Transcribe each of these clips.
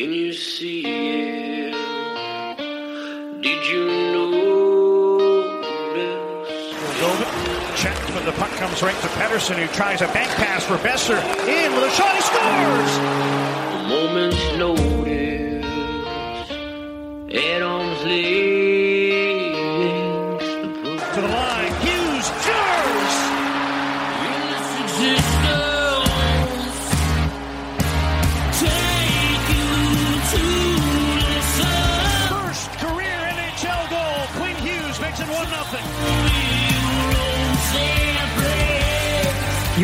Can you see it? Did you notice? Check, but the puck comes right to Pettersson, who tries a bank pass for Boeser. In with a shot, he scores! A moment's notice. At arm's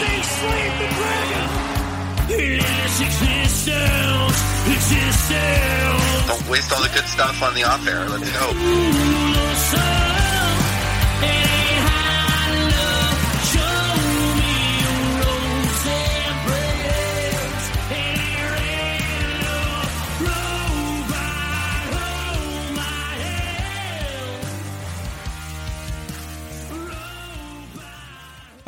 They slayed the dragon! Don't waste all the good stuff on the off air. Let's go.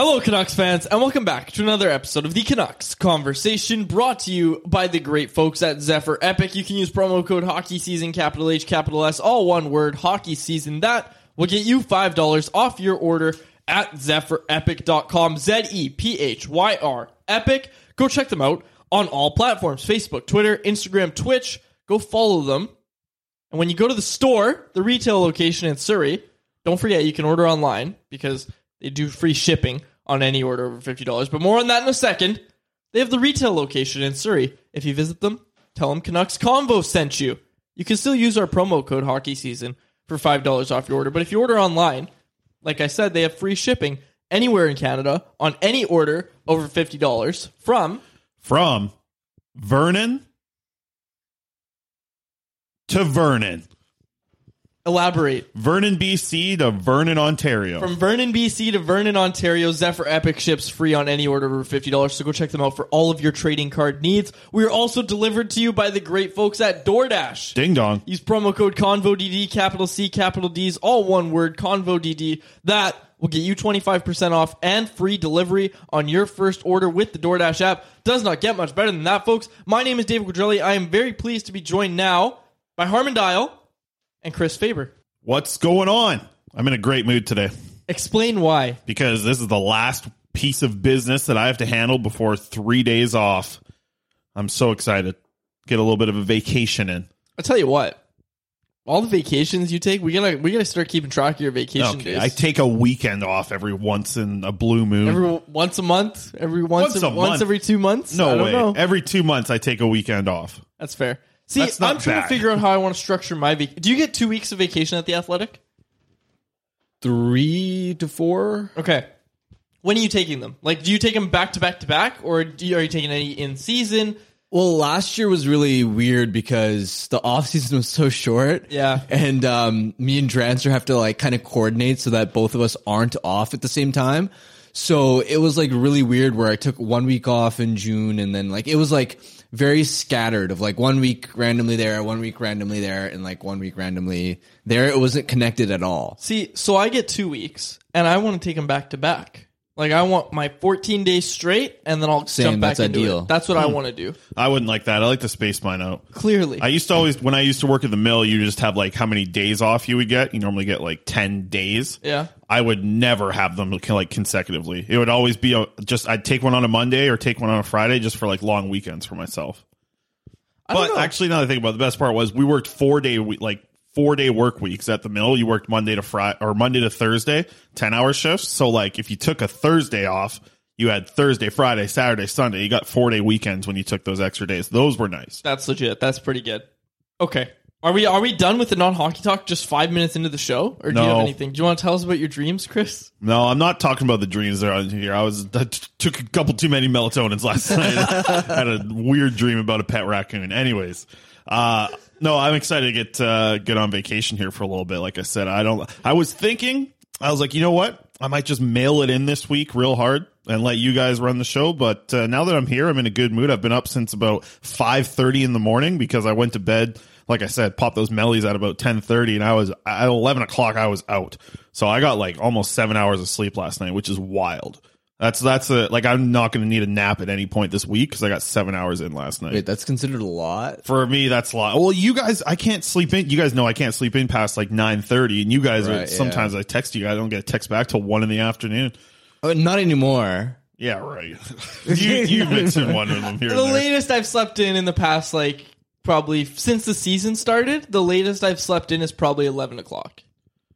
Hello, Canucks fans, and welcome back to another episode of the Canucks Conversation brought to you by the great folks at Zephyr Epic. You can use promo code Hockey Season, capital H, capital S, all one word, Hockey Season. That will get you $5 off your order at zephyrepic.com. Z E P H Y R Epic. Go check them out on all platforms Facebook, Twitter, Instagram, Twitch. Go follow them. And when you go to the store, the retail location in Surrey, don't forget you can order online because they do free shipping on any order over $50. But more on that in a second. They have the retail location in Surrey. If you visit them, tell them Canucks Convo sent you. You can still use our promo code hockey season for $5 off your order. But if you order online, like I said, they have free shipping anywhere in Canada on any order over $50 from From Vernon to Vernon. Elaborate. Vernon, BC to Vernon, Ontario. From Vernon, BC to Vernon, Ontario, Zephyr Epic ships free on any order over $50. So go check them out for all of your trading card needs. We are also delivered to you by the great folks at DoorDash. Ding dong. Use promo code ConvoDD, capital C, capital D's, all one word, ConvoDD. That will get you 25% off and free delivery on your first order with the DoorDash app. Does not get much better than that, folks. My name is David Quadrelli. I am very pleased to be joined now by Harman Dayal and Chris Faber. What's going on? I'm in a great mood today Explain why. because this is the last piece of business that I have to handle before three days off. I'm so excited. Get a little bit of a vacation in. I'll tell you what. All the vacations you take, we gotta we gotta start keeping track of your vacation Okay, days. I take a weekend off every once in a blue moon. every once a month, every once Once a once month. every two months. no I don't way. know. Every two months, I take a weekend off. That's fair. See, That's not I'm trying bad. to figure out how I want to structure my vacation. Do you get two weeks of vacation at the Athletic? three to four. Okay. When are you taking them? Like, do you take them back to back to back, or do you, are you taking any in season? Well, last year was really weird because the off season was so short. Yeah. And um, me and Drancer have to like kind of coordinate so that both of us aren't off at the same time. So it was like really weird where I took one week off in June and then like it was like very scattered of like one week randomly there, one week randomly there, and like one week randomly there. It wasn't connected at all. See, so I get two weeks, and I want to take them back to back. Like, I want my 14 days straight, and then I'll Same, jump back that's into ideal. it. That's what I hmm. want to do. I wouldn't like that. I like to space mine out. Clearly, I used to always, when I used to work at the mill, you just have like how many days off you would get. You normally get like 10 days. yeah. I would never have them like consecutively. It would always be a, just, I'd take one on a Monday or take one on a Friday just for like long weekends for myself. I don't But know. actually, now that I think about it, the best part was we worked four day, we- like four day work weeks at the mill. You worked Monday to Friday or Monday to Thursday, 10 hour shifts. So like if you took a Thursday off, you had Thursday, Friday, Saturday, Sunday. You got four day weekends when you took those extra days. Those were nice. That's legit. That's pretty good. Okay. Are we are we done with the non hockey talk just five minutes into the show? Or do you have anything? Do you want to tell us about your dreams, Chris? No, I'm not talking about the dreams that are on here. I was I t- took a couple too many melatonins last night. Had a weird dream about a pet raccoon. Anyways, uh, no, I'm excited to get uh, get on vacation here for a little bit. Like I said, I don't. I was thinking, I was like, you know what? I might just mail it in this week real hard and let you guys run the show. But uh, now that I'm here, I'm in a good mood. I've been up since about 5:30 in the morning because I went to bed. Like I said, popped those mellies at about 10:30, and I was at 11 o'clock. I was out, so I got like almost seven hours of sleep last night, which is wild. That's that's a like I'm not going to need a nap at any point this week because I got seven hours in last night. Wait, that's considered a lot. For me, that's a lot. Well, you guys, I can't sleep in. You guys know I can't sleep in past like nine thirty, and you guys are Right, yeah. sometimes I text you. I don't get a text back till one in the afternoon. Oh, not anymore. Yeah, right. you you in one of them here. The there. latest I've slept in in the past, like, probably since the season started, the latest I've slept in is probably 11 o'clock.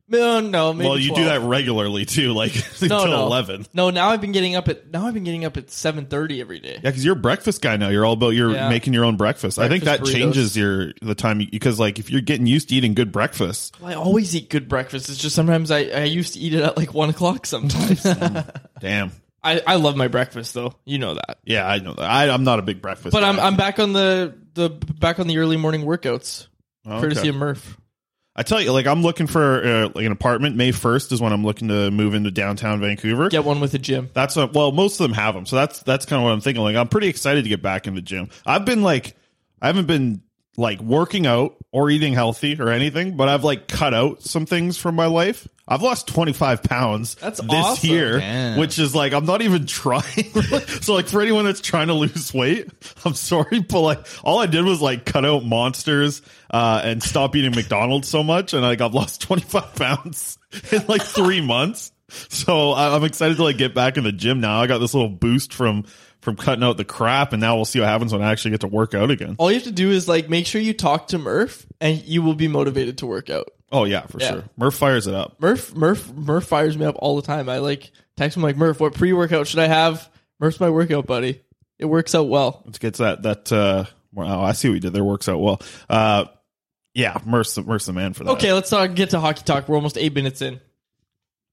No, no, maybe well, you do that regularly too, like no, until no. eleven. No, now I've been getting up at now I've been getting up at 7:30 every day. Yeah, because you're a breakfast guy now. You're all about your Yeah. making your own breakfast. I think that burritos. changes your the time because like if you're getting used to eating good breakfast, Well, I always eat good breakfast. It's just sometimes I, I used to eat it at like one o'clock sometimes. damn. I, I love my breakfast though. You know that. Yeah, I know that. I, I'm not a big breakfast, But I'm. I'm back on the the back on the early morning workouts. Oh, okay. Courtesy of Murph. I tell you, like I'm looking for uh, like an apartment. May first is when I'm looking to move into downtown Vancouver. Get one with a gym. That's a, well, most of them have them, so that's that's kind of what I'm thinking. Like I'm pretty excited to get back in the gym. I've been like, I haven't been like working out or eating healthy or anything, but I've like cut out some things from my life. I've lost 25 pounds That's this awesome. year, which is like I'm not even trying. so like for anyone that's trying to lose weight, I'm sorry, but like all I did was like cut out monsters uh, and stop eating McDonald's so much, and like I've lost 25 pounds in like three months. So I- I'm excited to like get back in the gym now. I got this little boost from from cutting out the crap, and now we'll see what happens when I actually get to work out again. All you have to do is like make sure you talk to Murph, and you will be motivated to work out. Oh yeah, for Yeah. sure. Murph fires it up. Murph Murph Murph fires me up all the time. I like text him like Murph, what pre workout should I have? Murph's my workout buddy. It works out well. Let's get that that. uh Wow, I see what you did there. Works out well. Uh Yeah, Murph's the, Murph's the man for that. Okay, let's talk, get to hockey talk. We're almost eight minutes in.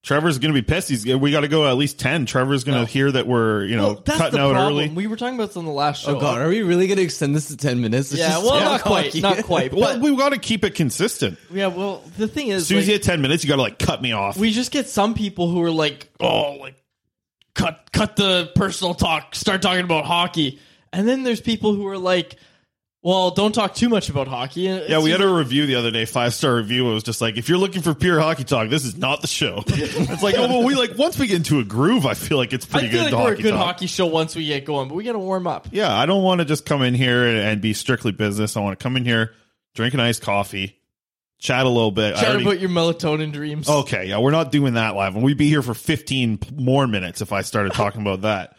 Trevor's gonna be pissed. He's we got to go at least ten. Trevor's gonna No. hear that we're you know Well, cutting out problem. early. We were talking about this on the last oh, show. Oh god, are we really going to extend this to ten minutes? Let's yeah, well, not quite, not quite. Well, But, we got to keep it consistent. yeah, well, the thing is, As soon as you hit ten minutes, you got to like cut me off. we just get some people who are like, oh, like cut cut the personal talk, start talking about hockey, and then there's people who are like, Well, don't talk too much about hockey. Yeah, we had a review the other day, five star review. It was just like, if you're looking for pure hockey talk, this is not the show. it's like, oh, well, we like once we get into a groove, I feel like it's pretty I feel good. like we're a good talk. hockey show once we get going, but we got to warm up. Yeah, I don't want to just come in here and, be strictly business. I want to come in here, drink a nice coffee, chat a little bit. Chat already- about your melatonin dreams. Okay, yeah, we're not doing that live, and we'd be here for 15 more minutes if I started talking about that.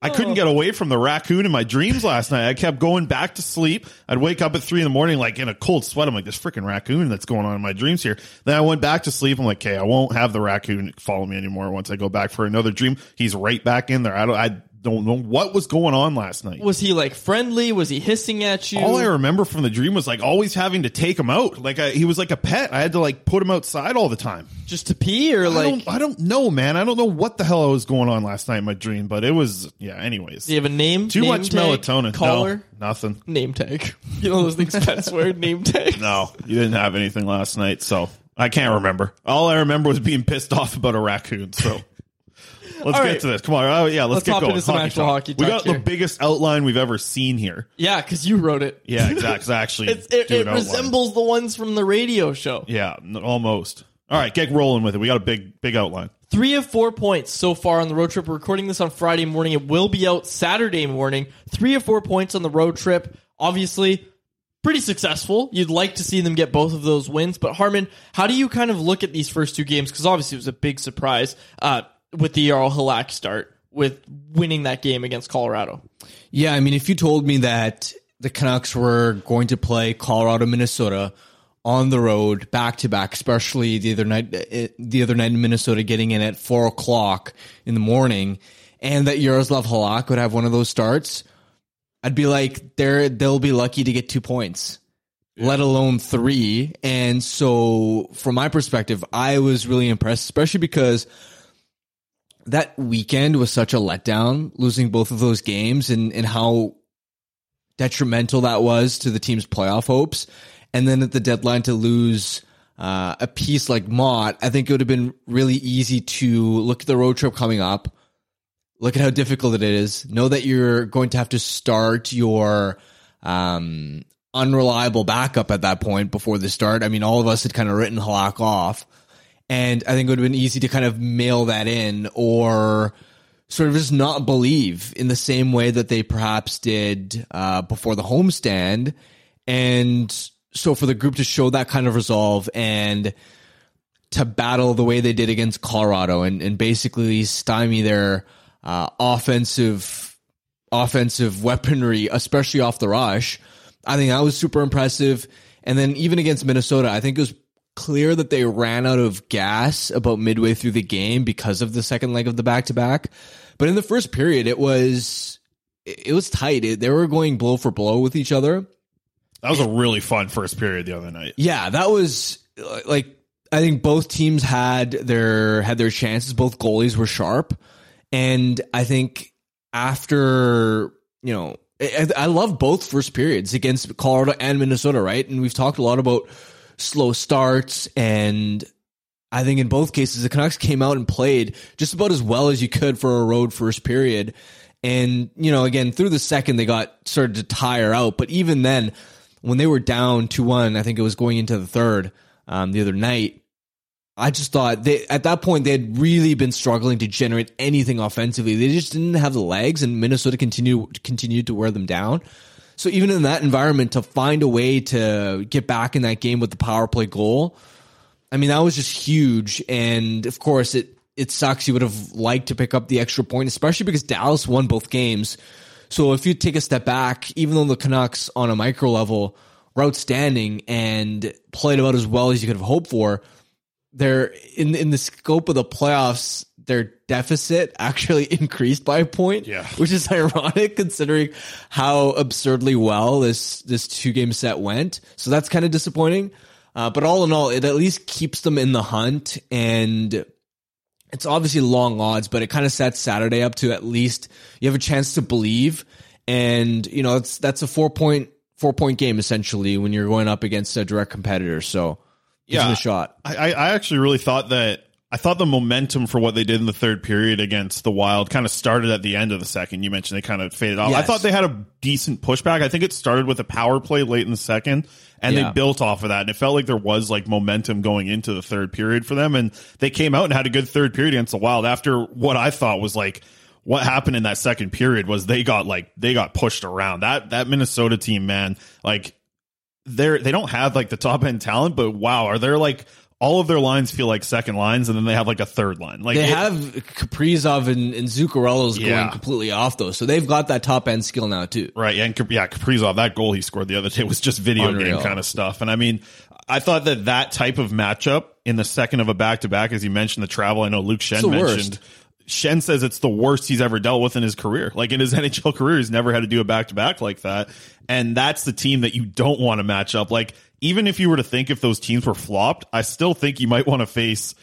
I couldn't get oh. away from the raccoon in my dreams last night. I kept going back to sleep. I'd wake up at three in the morning, like in a cold sweat. I'm like, this freaking raccoon that's going on in my dreams here. Then I went back to sleep. I'm like, okay, I won't have the raccoon follow me anymore once I go back for another dream. He's right back in there. I don't, I don't know what was going on last night. Was he like friendly? Was he hissing at you? All I remember from the dream was like always having to take him out. Like I, he was like a pet. I had to like put him outside all the time. Just to pee or I like? don't, I don't know, man. I don't know what the hell was going on last night in my dream, but it was yeah. Anyways, Do you have a name? too Name much tag? melatonin. Collar? No, nothing. Name tag. You know those things pets wear. Name tag. No, you didn't have anything last night, so I can't remember. All I remember was being pissed off about a raccoon. So. Let's All get to this. Come on. Oh, yeah, let's, Let's get hop going. into some actual talk. hockey We talk got the biggest outline we've ever seen here. Yeah, because you wrote it. Yeah, exactly. Actually It's, it do it an outline. resembles the ones from the radio show. Yeah, n- almost. All right, get rolling with it. We got a big, big outline. Three of four points so far on the road trip. We're recording this on Friday morning. It will be out Saturday morning. Three of four points on the road trip. Obviously, pretty successful. You'd like to see them get both of those wins. But Harman, how do you kind of look at these first two games? Because obviously it was a big surprise uh, with the Jaro Halak start with winning that game against Colorado. Yeah, I mean, if you told me that the Canucks were going to play Colorado, Minnesota on the road back to back, especially the other night, eh, the other night in Minnesota, getting in at four o'clock in the morning, and that Yaroslav Halak would have one of those starts, I'd be like, they're they'll be lucky to get two points. Let alone three. And so, from my perspective, I was really impressed, especially because that weekend was such a letdown, losing both of those games and, and how detrimental that was to the team's playoff hopes. And then at the deadline to lose uh, a piece like Motte, I think it would have been really easy to look at the road trip coming up, look at how difficult it is, know that you're going to have to start your um, unreliable backup at that point before the start. I mean, all of us had kind of written Halak off. And I think it would have been easy to kind of mail that in or sort of just not believe in the same way that they perhaps did uh, before the homestand. And so for the group to show that kind of resolve and to battle the way they did against Colorado and, and basically stymie their uh, offensive offensive weaponry, especially off the rush. I think that was super impressive. And then even against Minnesota, I think it was clear that they ran out of gas about midway through the game because of the second leg of the back to back. But in the first period, it was it was tight. It, they were going blow for blow with each other. That was a really fun first period the other night. Yeah, that was uh, like I think both teams had their had their chances. Both goalies were sharp, and I think after you know, I, I love both first periods against Colorado and Minnesota, right? And we've talked a lot about slow starts, and I think in both cases the Canucks came out and played just about as well as you could for a road first period. And you know, again through the second they got started to tire out, but even then when they were down 2-1, I think it was going into the third um, the other night, I just thought they at that point they had really been struggling to generate anything offensively. They just didn't have the legs, and Minnesota continued continued to wear them down. So even in that environment, to find a way to get back in that game with the power play goal, I mean that was just huge. And of course, it it sucks. You would have liked to pick up the extra point, especially because Dallas won both games. So if you take a step back, even though the Canucks on a micro level were outstanding and played about as well as you could have hoped for, they're in in the scope of the playoffs, their deficit actually increased by a point. Yeah. Which is ironic considering how absurdly well this this two game set went. So that's kind of disappointing. Uh, but all in all, it at least keeps them in the hunt and it's obviously long odds, but it kind of sets Saturday up to at least you have a chance to believe. And, you know, it's, that's a four point, four point game essentially when you're going up against a direct competitor. So Yeah. a shot. I I actually really thought that I thought the momentum for what they did in the third period against the Wild kind of started at the end of the second. You mentioned they kind of faded off. I thought they had a decent pushback. I think it started with a power play late in the second, and Yeah. they built off of that. And it felt like there was like momentum going into the third period for them, and they came out and had a good third period against the Wild after what I thought was like what happened in that second period was they got like they got pushed around. That that Minnesota team, man, like they're they don't have like the top end talent, but wow, are there like all of their lines feel like second lines, and then they have like a third line. Like they it- have Kaprizov and, and Zuccarello's Yeah. going completely off though, so they've got that top end skill now too. Right, yeah, and yeah, Kaprizov, that goal he scored the other day was just video Unreal. game kind of stuff. And I mean, I thought that that type of matchup in the second of a back to back, as you mentioned, the travel. I know Luke Schenn mentioned. worst. Schenn says it's the worst he's ever dealt with in his career. Like in his NHL career, he's never had to do a back to back like that. And that's the team that you don't want to match up. Like even if you were to think if those teams were flopped, I still think you might want to face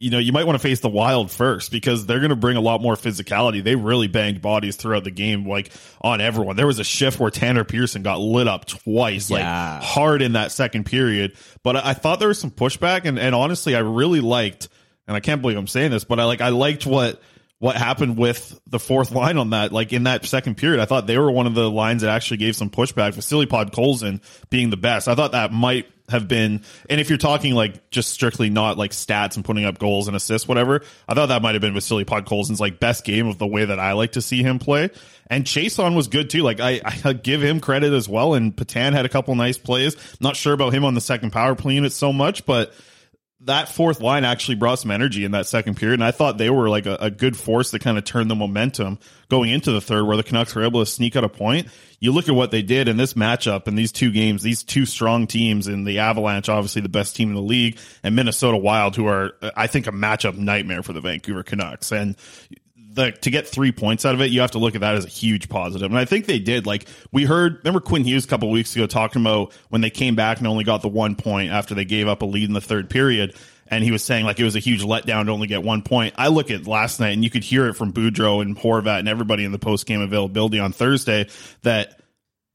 you know, you might want to face the Wild first because they're going to bring a lot more physicality. They really banged bodies throughout the game, like on everyone. There was a shift where Tanner Pearson got lit up twice, Yeah. like hard in that second period. But I I thought there was some pushback, and, and honestly, I really liked, and I can't believe I'm saying this, but I like I liked what what happened with the fourth line on that. Like in that second period, I thought they were one of the lines that actually gave some pushback. Vasily Podkolzin being the best, I thought that might have been. And if you're talking like just strictly not like stats and putting up goals and assists, whatever, I thought that might have been with Vasily Podkolzin's like best game of the way that I like to see him play. And Chiasson was good too. Like I, I give him credit as well. And Petan had a couple nice plays. Not sure about him on the second power play unit so much, but that fourth line actually brought some energy in that second period, and I thought they were like a, a good force to kind of turn the momentum going into the third, where the Canucks were able to sneak out a point. You look at what they did in this matchup in these two games, these two strong teams in the Avalanche, obviously the best team in the league, and Minnesota Wild, who are I think a matchup nightmare for the Vancouver Canucks, and the to get three points out of it, you have to look at that as a huge positive. And I think they did. Like we heard, remember Quinn Hughes a couple weeks ago talking about when they came back and only got the one point after they gave up a lead in the third period. And he was saying like it was a huge letdown to only get one point. I look at last night and you could hear it from Boudreau and Horvat and everybody in the post game availability on Thursday that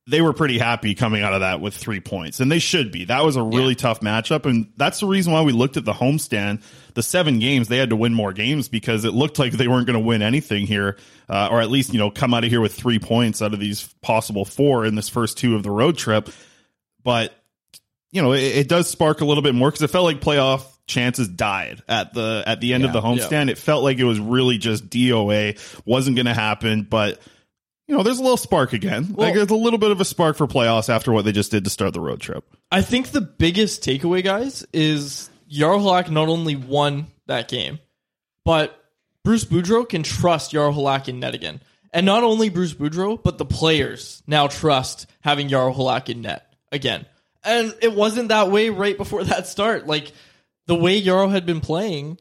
they were pretty happy coming out of that with three points, and they should be. That was a really tough matchup, and that's the reason why we looked at the homestand. The seven games they had to win more games because it looked like they weren't going to win anything here, uh, or at least you know come out of here with three points out of these possible four in this first two of the road trip. But you know it, it does spark a little bit more because it felt like playoff chances died at the at the end of the homestand. It felt like it was really just DOA wasn't going to happen, but you know, there's a little spark again. like there's a little bit of a spark for playoffs after what they just did to start the road trip. I think the biggest takeaway, guys, is Jaro Halak not only won that game, but Bruce Boudreau can trust Jaro Halak in net again. And not only Bruce Boudreau, but the players now trust having Jaro Halak in net again. And it wasn't that way right before that start. Like the way Jaro had been playing,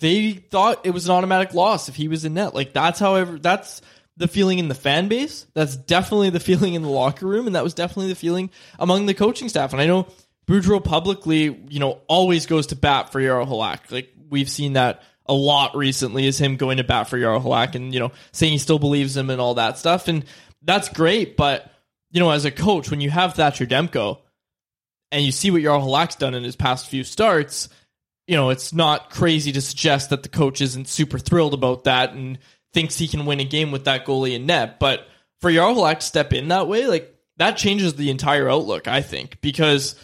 they thought it was an automatic loss if he was in net. Like that's however that's the feeling in the fan base. That's definitely the feeling in the locker room, and that was definitely the feeling among the coaching staff. And I know Boudreau publicly, you know, always goes to bat for Jaro Halak. Like we've seen that a lot recently, is him going to bat for Jaro Halak and you know saying he still believes him and all that stuff. And that's great, but you know, as a coach, when you have Thatcher Demko and you see what Jaro Halak's done in his past few starts, you know, it's not crazy to suggest that the coach isn't super thrilled about that and thinks he can win a game with that goalie in net. But for Jaro Halak to step in that way, like that changes the entire outlook, I think, because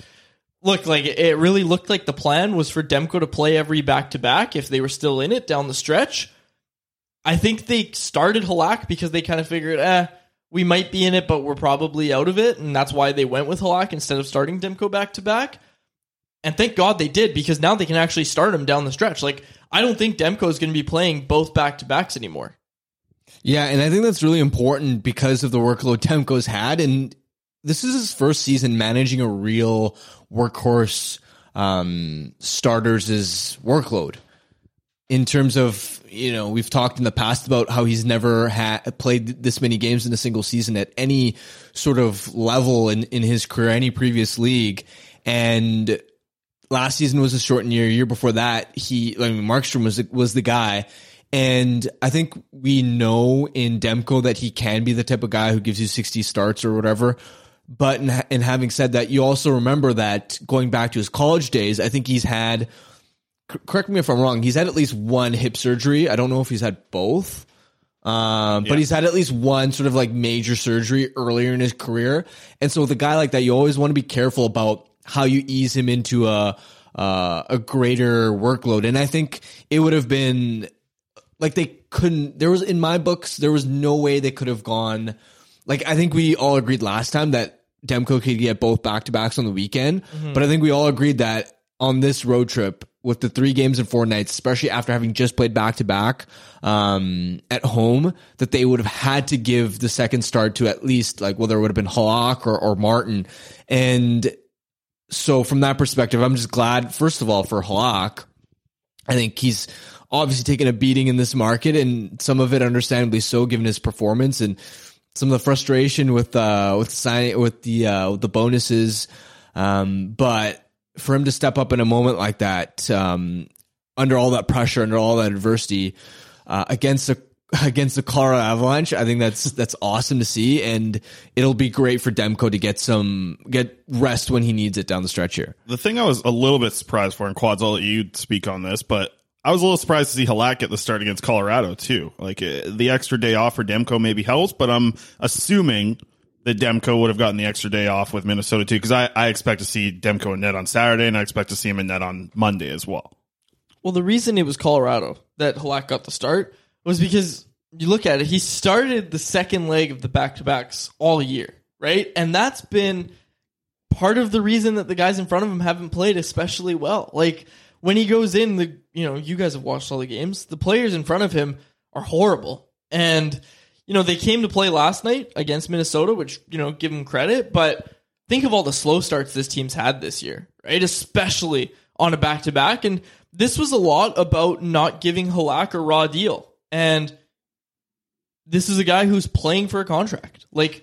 look, like it really looked like the plan was for Demko to play every back to back if they were still in it down the stretch. I think they started Halak because they kind of figured, eh, we might be in it, but we're probably out of it, and that's why they went with Halak instead of starting Demko back to back. And thank God they did because now they can actually start him down the stretch. Like I don't think Demko is going to be playing both back to backs anymore. Yeah, and I think that's really important because of the workload Demko's had, and this is his first season managing a real workhorse um, starters' workload. In terms of, you know, we've talked in the past about how he's never had played this many games in a single season at any sort of level in, in his career, any previous league. And last season was a shortened year. Year before that, he, I mean, Markstrom was, was the guy. And I think we know in Demko that he can be the type of guy who gives you 60 starts or whatever. But in, in having said that, you also remember that going back to his college days, I think he's had correct me if I'm wrong. He's had at least one hip surgery. I don't know if he's had both. Um, but he's had at least one sort of like major surgery earlier in his career. And so with a guy like that, you always want to be careful about how you ease him into a, uh, a greater workload. And I think it would have been like they couldn't, there was in my books, there was no way they could have gone. Like, I think we all agreed last time that Demko could get both back to backs on the weekend. But I think we all agreed that on this road trip with the three games in four nights, especially after having just played back to back um, at home, that they would have had to give the second start to at least like whether it would have been Halak or, or Martin. And so from that perspective, I'm just glad, first of all, for Halak. I think he's obviously taken a beating in this market and some of it understandably so given his performance and some of the frustration with uh with signing with the uh with the bonuses um but for him to step up in a moment like that um under all that pressure under all that adversity uh against the against the Colorado Avalanche I think that's that's awesome to see and it'll be great for Demko to get some get rest when he needs it down the stretch here The thing I was a little bit surprised for, and Quads, I'll let you speak on this, but I was a little surprised to see Halak get the start against Colorado too. Like uh, the extra day off for Demko maybe helps, but I'm assuming that Demko would have gotten the extra day off with Minnesota too, because I, I expect to see Demko in net on Saturday, and I expect to see him in net on Monday as well. Well, the reason it was Colorado that Halak got the start was because you look at it, he started the second leg of the back to backs all year, right? And that's been part of the reason that the guys in front of him haven't played especially well. Like when he goes in, the you know, you guys have watched all the games, the players in front of him are horrible. And, you know, they came to play last night against Minnesota, which, you know, give them credit, but think of all the slow starts this team's had this year, right? Especially on a back to back. And this was a lot about not giving Halak a raw deal. And this is a guy who's playing for a contract. Like,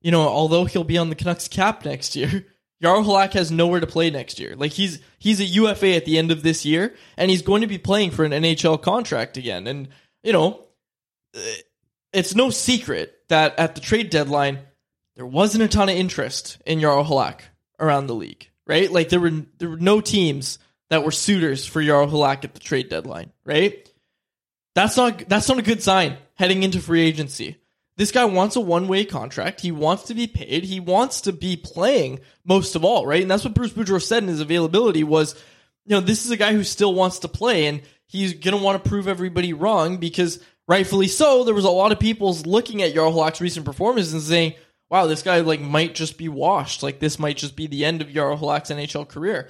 you know, although he'll be on the Canucks cap next year, Halak has nowhere to play next year. Like he's he's a UFA at the end of this year, and he's going to be playing for an NHL contract again. And you know, uh, it's no secret that at the trade deadline, there wasn't a ton of interest in Halak around the league, right? Like there were there were no teams that were suitors for Halak at the trade deadline, right? That's not that's not a good sign heading into free agency. This guy wants a one-way contract. He wants to be paid. He wants to be playing most of all, right? And that's what Bruce Boudreau said in his availability was, you know, this is a guy who still wants to play and he's going to want to prove everybody wrong because rightfully so, there was a lot of people looking at Jaro Halak's recent performances and saying, wow, this guy like might just be washed. Like this might just be the end of Jaro Halak's NHL career.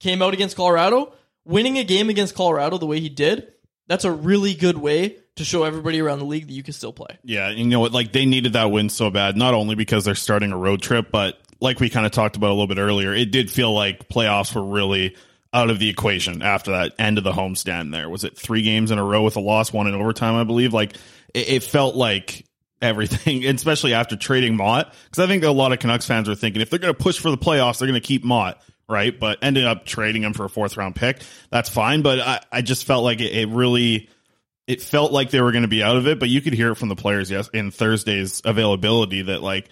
Came out against Colorado, winning a game against Colorado the way he did. That's a really good way to show everybody around the league that you can still play. Yeah, you know what? Like they needed that win so bad, not only because they're starting a road trip, but like we kind of talked about a little bit earlier, it did feel like playoffs were really out of the equation after that end of the homestand. There was it three games in a row with a loss, one in overtime, I believe. Like it, it felt like everything, especially after trading Motte, because I think a lot of Canucks fans are thinking if they're going to push for the playoffs, they're going to keep Motte. Right, but ended up trading him for a fourth round pick. That's fine, but I, I just felt like it, it really it felt like they were going to be out of it, but you could hear it from the players yes in Thursday's availability that like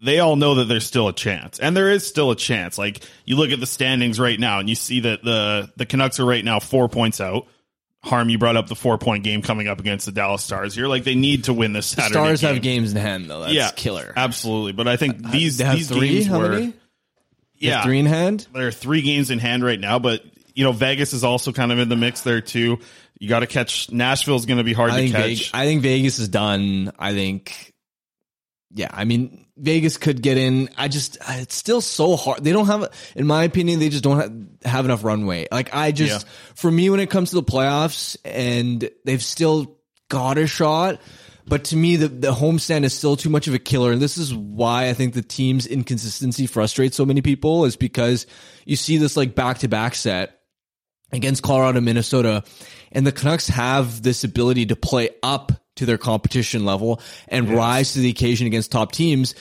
they all know that there's still a chance. And there is still a chance. Like you look at the standings right now and you see that the the Canucks are right now 4 points out. Harm, you brought up the four point game coming up against the Dallas Stars here. Like they need to win this The Saturday. Stars game. have games in hand though. That's yeah, killer. Absolutely, but I think uh, these they these three? games How were many? Yeah three in hand. There are three games in hand right now, but you know Vegas is also kind of in the mix there too. You got to catch Nashville's going to be hard I to catch. Vegas, I think Vegas is done. I think, yeah, I mean, Vegas could get in. I just, uh, it's still so hard. They don't have, in my opinion, they just don't have, have enough runway. Like, I just, Yeah. for me, when it comes to the playoffs, and they've still got a shot. But to me, the, the homestand is still too much of a killer. And this is why I think the team's inconsistency frustrates so many people is because you see this like back to back set against Colorado, Minnesota, and the Canucks have this ability to play up to their competition level and rise to the occasion against top teams.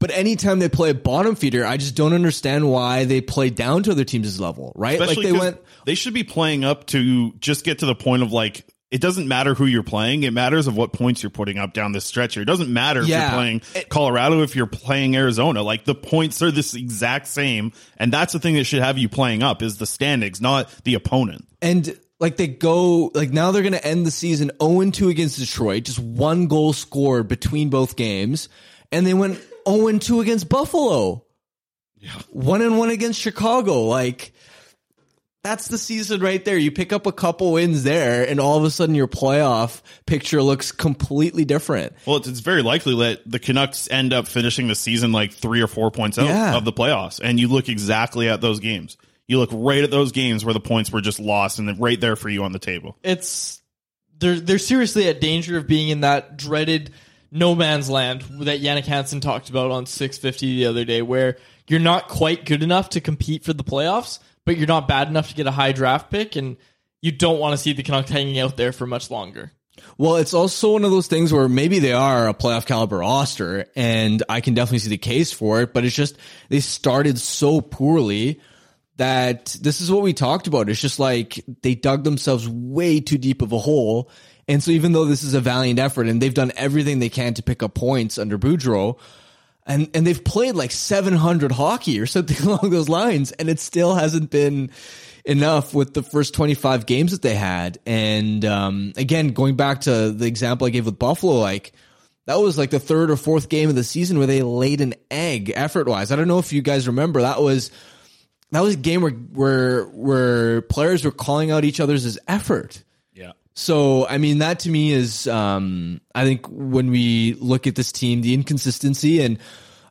But anytime they play a bottom feeder, I just don't understand why they play down to other teams' level, right? Especially like they went They should be playing up to just get to the point of like it doesn't matter who you're playing. It matters of what points you're putting up down this stretch here. It doesn't matter if you're playing Colorado, if you're playing Arizona. Like the points are this exact same, and that's the thing that should have you playing up is the standings, not the opponent. And like they go like now they're going to end the season 0 2 against Detroit, just one goal scored between both games, and they went 0 2 against Buffalo. Yeah. 1 and 1 against Chicago. Like that's the season right there. You pick up a couple wins there and all of a sudden your playoff picture looks completely different. Well, it's, it's very likely that the Canucks end up finishing the season like three or four points out Yeah. of the playoffs, and you look exactly at those games. You look right at those games where the points were just lost, and then right there for you on the table. it's they're they're seriously at danger of being in that dreaded no man's land that Jannik Hansen talked about on 650 the other day, where you're not quite good enough to compete for the playoffs, but you're not bad enough to get a high draft pick, and you don't want to see the Canucks hanging out there for much longer. Well, it's also one of those things where maybe they are a playoff caliber roster, and I can definitely see the case for it, but it's just they started so poorly that this is what we talked about. It's just like they dug themselves way too deep of a hole. And so even though this is a valiant effort and they've done everything they can to pick up points under Boudreau, and and they've played like 700 hockey or something along those lines and it still hasn't been enough with the first 25 games that they had and um again going back to the example I gave with Buffalo like that was like the third or fourth game of the season where they laid an egg effort wise I don't know if you guys remember that was that was a game where where where players were calling out each other's effort. So, I mean, that to me is, um, I think when we look at this team, the inconsistency and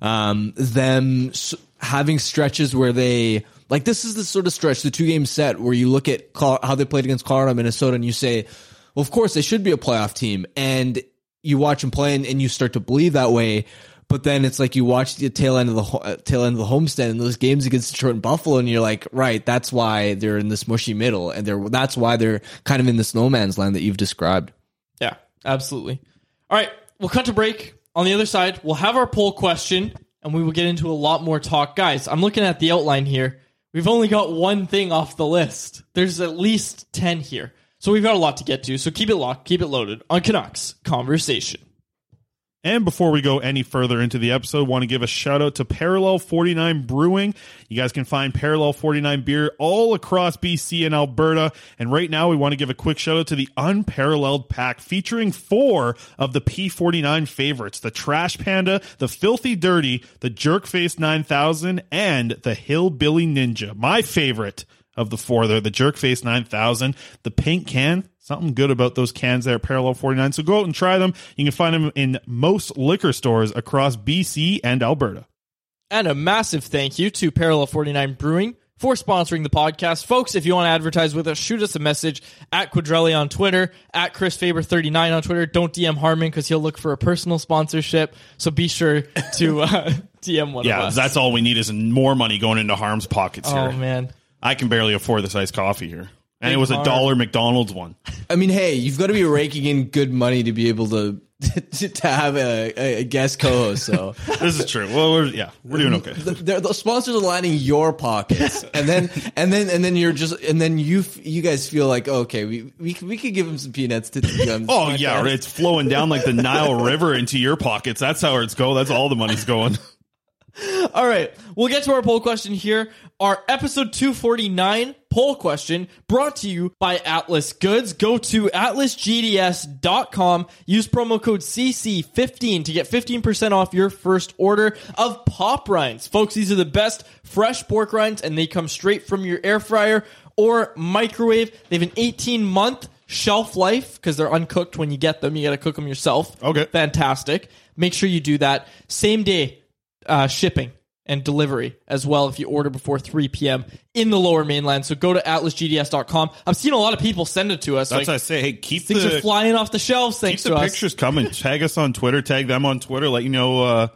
um, them having stretches where they, like, this is the sort of stretch, the two game set where you look at how they played against Colorado, Minnesota, and you say, well, of course, they should be a playoff team. And you watch them play and, and you start to believe that way. But then it's like you watch the tail end of the uh, tail end of the homestand and those games against Detroit and Buffalo, and you're like, right, that's why they're in this mushy middle, and they're that's why they're kind of in this no man's land that you've described. Yeah, absolutely. All right, we'll cut to break. On the other side, we'll have our poll question and we will get into a lot more talk. Guys, I'm looking at the outline here. We've only got one thing off the list. There's at least 10 here. So we've got a lot to get to. So keep it locked, keep it loaded on Canucks Conversation. And before we go any further into the episode, want to give a shout out to Parallel 49 Brewing. You guys can find Parallel 49 beer all across BC and Alberta. And right now, we want to give a quick shout out to the Unparalleled Pack featuring four of the P49 favorites the Trash Panda, the Filthy Dirty, the Jerkface 9000, and the Hillbilly Ninja. My favorite of the four there, the Jerkface 9000, the pink can. Something good about those cans there Parallel 49. So go out and try them. You can find them in most liquor stores across BC and Alberta. And a massive thank you to Parallel 49 Brewing for sponsoring the podcast. Folks, if you want to advertise with us, shoot us a message at Quadrelli on Twitter, at Chris Faber39 on Twitter. Don't DM Harman because he'll look for a personal sponsorship. So be sure to uh, DM one of Yeah, us. that's all we need is more money going into Harm's pockets oh, here. man. I can barely afford this iced coffee here. And it was a dollar McDonald's one. I mean, hey, you've got to be raking in good money to be able to to have a, a guest co-host. So This is true. Well, we're, yeah, we're doing okay. the, the, sponsors are lining your pockets, and then and then and then you're just and then you you guys feel like okay, we we we could give him some peanuts to. to be um, Oh, podcast. yeah, it's flowing down like the Nile River into your pockets. That's how it's go. That's all the money's going. All right, we'll get to our poll question here. Our episode 249 poll question brought to you by Atlas Goods. Go to atlasgds.com, use promo code CC15 to get 15% off your first order of pop rinds. Folks, these are the best fresh pork rinds and they come straight from your air fryer or microwave. They have an 18 month shelf life because they're uncooked when you get them. You got to cook them yourself. Okay. Fantastic. Make sure you do that. Same day uh, shipping and delivery as well if you order before 3 p.m. in the lower mainland. So go to atlasgds.com. I'm seeing a lot of people send it to us. That's like, what I say. Hey, keep things the are flying off the shelves keep thanks the to us. pictures coming. Tag us on Twitter. Tag them on Twitter. Let you know. Uh,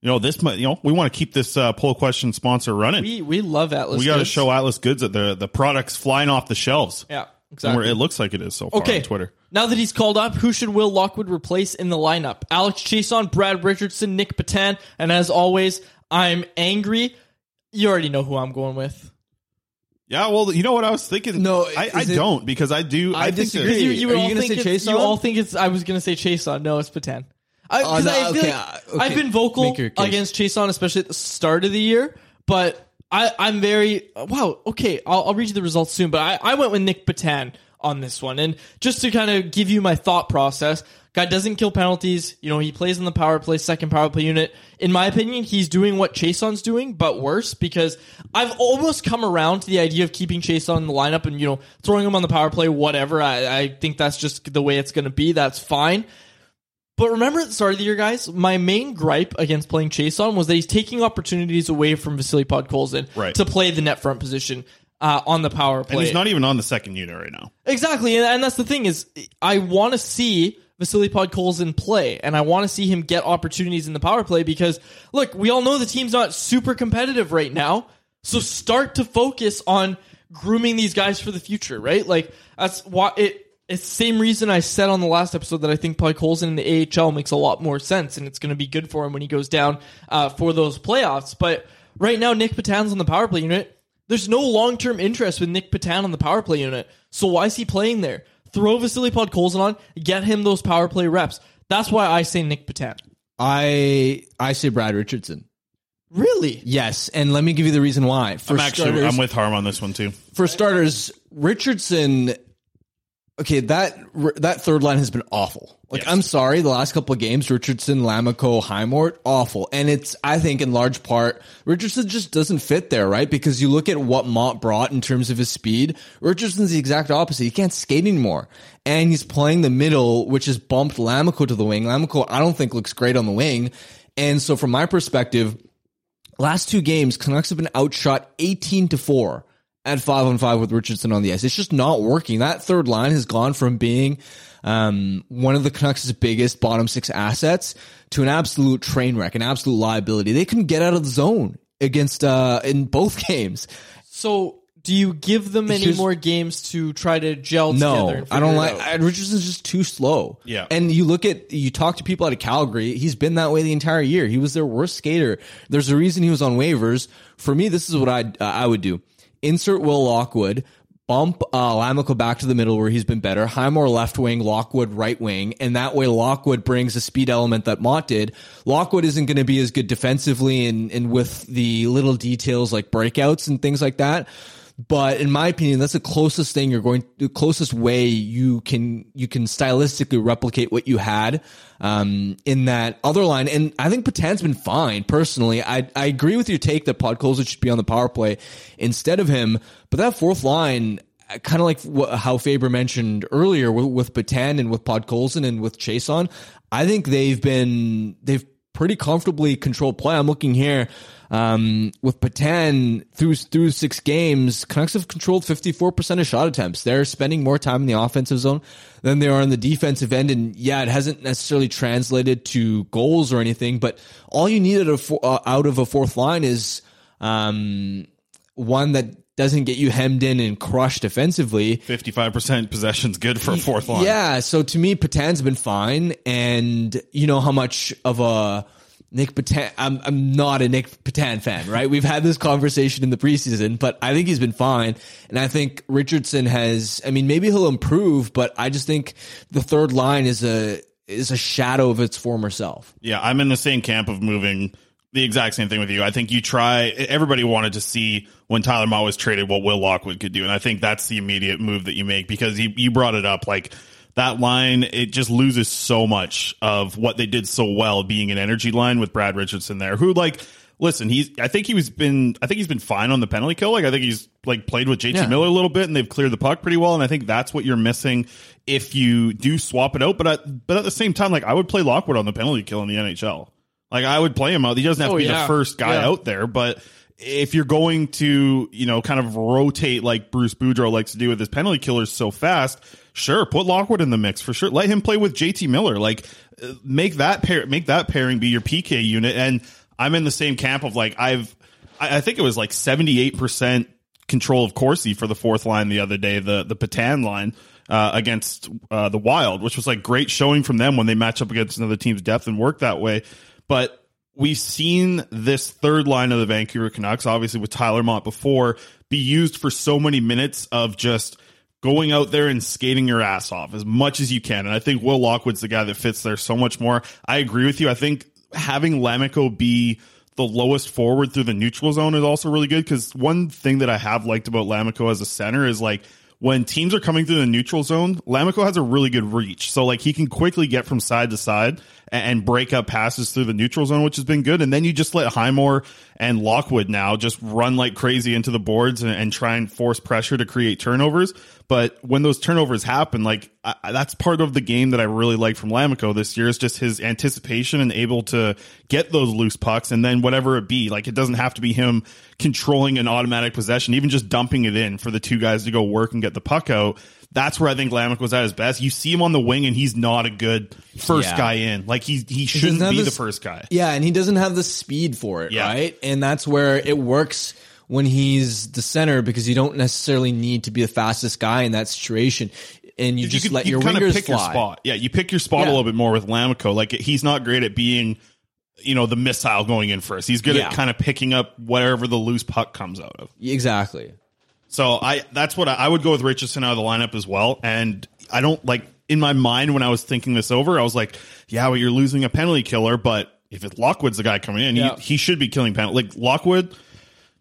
you know this. You know we want to keep this uh, poll question sponsor running. We we love Atlas. we got to show Atlas Goods that the the products flying off the shelves. Yeah, exactly. we're- it looks like it is so far Okay. on Twitter. Now that he's called up, who should Will Lockwood replace in the lineup? Alex Chiasson, Brad Richardson, Nic Petan, and as always, I'm angry. You already know who I'm going with. Yeah, well, you know what I was thinking. No, I, I it- don't because I do. I, I think disagree. that- You, you Are you all gonna think say it's, Chase you all think it's. I was gonna say Chiasson. No, it's Petan. I, Oh, 'cause no, I feel okay, like uh, okay. I've been vocal Make your case. against Chiasson, especially at the start of the year. But I, I'm very wow. Okay, I'll, I'll read you the results soon. But I, I went with Nic Petan on this one, and just to kind of give you my thought process. Guy doesn't kill penalties. You know, he plays in the power play, second power play unit. In my opinion, he's doing what Chiasson's doing, but worse because I've almost come around to the idea of keeping Chiasson in the lineup and, you know, throwing him on the power play, whatever. I, I think that's just the way it's going to be. That's fine. But remember at the start of the year, guys, my main gripe against playing Chiasson was that he's taking opportunities away from Vasily Podkolzin Right. to play the net front position uh, on the power play. and he's not even on the second unit right now. Exactly, and, and that's the thing is, I want to see Vasily Podkolzin play, and I want to see him get opportunities in the power play because, look, we all know the team's not super competitive right now. So start to focus on grooming these guys for the future, right? Like that's why it. It's the same reason I said on the last episode that I think Podkolzin in the AHL makes a lot more sense, and it's going to be good for him when he goes down uh, for those playoffs. But right now, Nic Petan's on the power play unit. There's no long term interest with Nic Petan on the power play unit. So why is he playing there? Throw Vasily Podkolzin on, get him those power play reps. That's why I say Nic Petan. I I say Brad Richardson. Really? Yes, and let me give you the reason why. For I'm actually starters, I'm with Harm on this one too. for starters, Richardson. Okay, that that third line has been awful. Like, Yes. I'm sorry, the last couple of games, Richardson, Lammikko, Highmore, awful. And it's, I think, in large part, Richardson just doesn't fit there, right? Because you look at what Motte brought in terms of his speed. Richardson's the exact opposite. He can't skate anymore, and he's playing the middle, which has bumped Lammikko to the wing. Lammikko, I don't think looks great on the wing, and so from my perspective, last two games, Canucks have been outshot 18 to 4 at 5 on 5 with Richardson on the ice. It's just not working. That third line has gone from being um, one of the Canucks' biggest bottom six assets to an absolute train wreck, an absolute liability. They couldn't get out of the zone against uh, in both games. So do you give them any Here's- more games to try to gel together? No, I don't like out? I, Richardson's just too slow. Yeah. and you look at you talk to people out of Calgary. He's been that way the entire year. He was their worst skater. There's a reason he was on waivers. For me, this is what I uh, I would do: insert Will Lockwood, bump uh, Lammikko back to the middle where he's been better. Highmore left wing, Lockwood right wing, and that way Lockwood brings a speed element that Motte did. Lockwood isn't going to be as good defensively and and with the little details like breakouts and things like that. But in my opinion, that's the closest thing you're going, the closest way you can you can stylistically replicate what you had um, in that other line. And I think Petan's been fine personally. I I agree with your take that Podkolzin should be on the power play instead of him. But that fourth line, kind of like how Faber mentioned earlier with, with Petan and with Podkolzin and with Chiasson, I think they've been they've pretty comfortably controlled play. I'm looking here um, with Petan through through six games. Canucks have controlled 54 percent of shot attempts. They're spending more time in the offensive zone than they are in the defensive end. And yeah, it hasn't necessarily translated to goals or anything. But all you need out of, uh, out of a fourth line is um, one that doesn't get you hemmed in and crushed defensively. Fifty five percent possession's good for a fourth line. Yeah, so to me, Petan's been fine, and you know how much of a Nic Petan. I'm I'm not a Nic Petan fan, right? We've had this conversation in the preseason, but I think he's been fine, and I think Richardson has. I mean, maybe he'll improve, but I just think the third line is a is a shadow of its former self. Yeah, I'm in the same camp of moving the exact same thing with you. I think you try everybody wanted to see when Tyler Motte was traded what Will Lockwood could do. And I think that's the immediate move that you make because you, you brought it up like that line, it just loses so much of what they did so well being an energy line with Brad Richardson there, who like listen, he's I think he was been I think he's been fine on the penalty kill. Like I think he's like played with JT Yeah. Miller a little bit and they've cleared the puck pretty well. And I think that's what you're missing if you do swap it out. But at, but at the same time, like I would play Lockwood on the penalty kill in the NHL. Like I would play him out. He doesn't have Oh, to be yeah. the first guy Yeah. out there, but if you're going to, you know, kind of rotate like Bruce Boudreau likes to do with his penalty killers so fast, sure, put Lockwood in the mix for sure. Let him play with JT Miller. Like uh, make that pair, make that pairing be your PK unit. And I'm in the same camp of like I've, I, I think it was like 78 percent control of Corsi for the fourth line the other day, the the Petan line. Uh, against uh, the Wild, which was like great showing from them when they match up against another team's depth and work that way. But we've seen this third line of the Vancouver Canucks, obviously with Tyler Motte before, be used for so many minutes of just going out there and skating your ass off as much as you can. And I think Will Lockwood's the guy that fits there so much more. I agree with you. I think having Lammikko be the lowest forward through the neutral zone is also really good because one thing that I have liked about Lammikko as a center is like when teams are coming through the neutral zone, Lammikko has a really good reach. So like he can quickly get from side to side and break up passes through the neutral zone, which has been good. And then you just let Highmore and Lockwood now just run like crazy into the boards and, and try and force pressure to create turnovers. But when those turnovers happen, like I, that's part of the game that I really like from Lammikko this year is just his anticipation and able to get those loose pucks and then whatever it be, like it doesn't have to be him controlling an automatic possession, even just dumping it in for the two guys to go work and get the puck out. That's where I think Lamick was at his best. You see him on the wing and he's not a good first Yeah. guy in. Like he he He shouldn't have be the first guy. Yeah, and he doesn't have the speed for it, Yeah. right? And that's where it works when he's the center because you don't necessarily need to be the fastest guy in that situation. And you You just could- let you your wingers pick fly. your spot. Yeah, you pick your spot Yeah. a little bit more with Lammikko. Like he's not great at being, you know, the missile going in first. He's good Yeah. at kind of picking up whatever the loose puck comes out of. Exactly. So I that's what I, I would go with Richardson out of the lineup as well. And I don't like in my mind when I was thinking this over, I was like, yeah, well, you're losing a penalty killer, but if it's Lockwood's the guy coming in, Yeah. he, he should be killing penalty. Like Lockwood,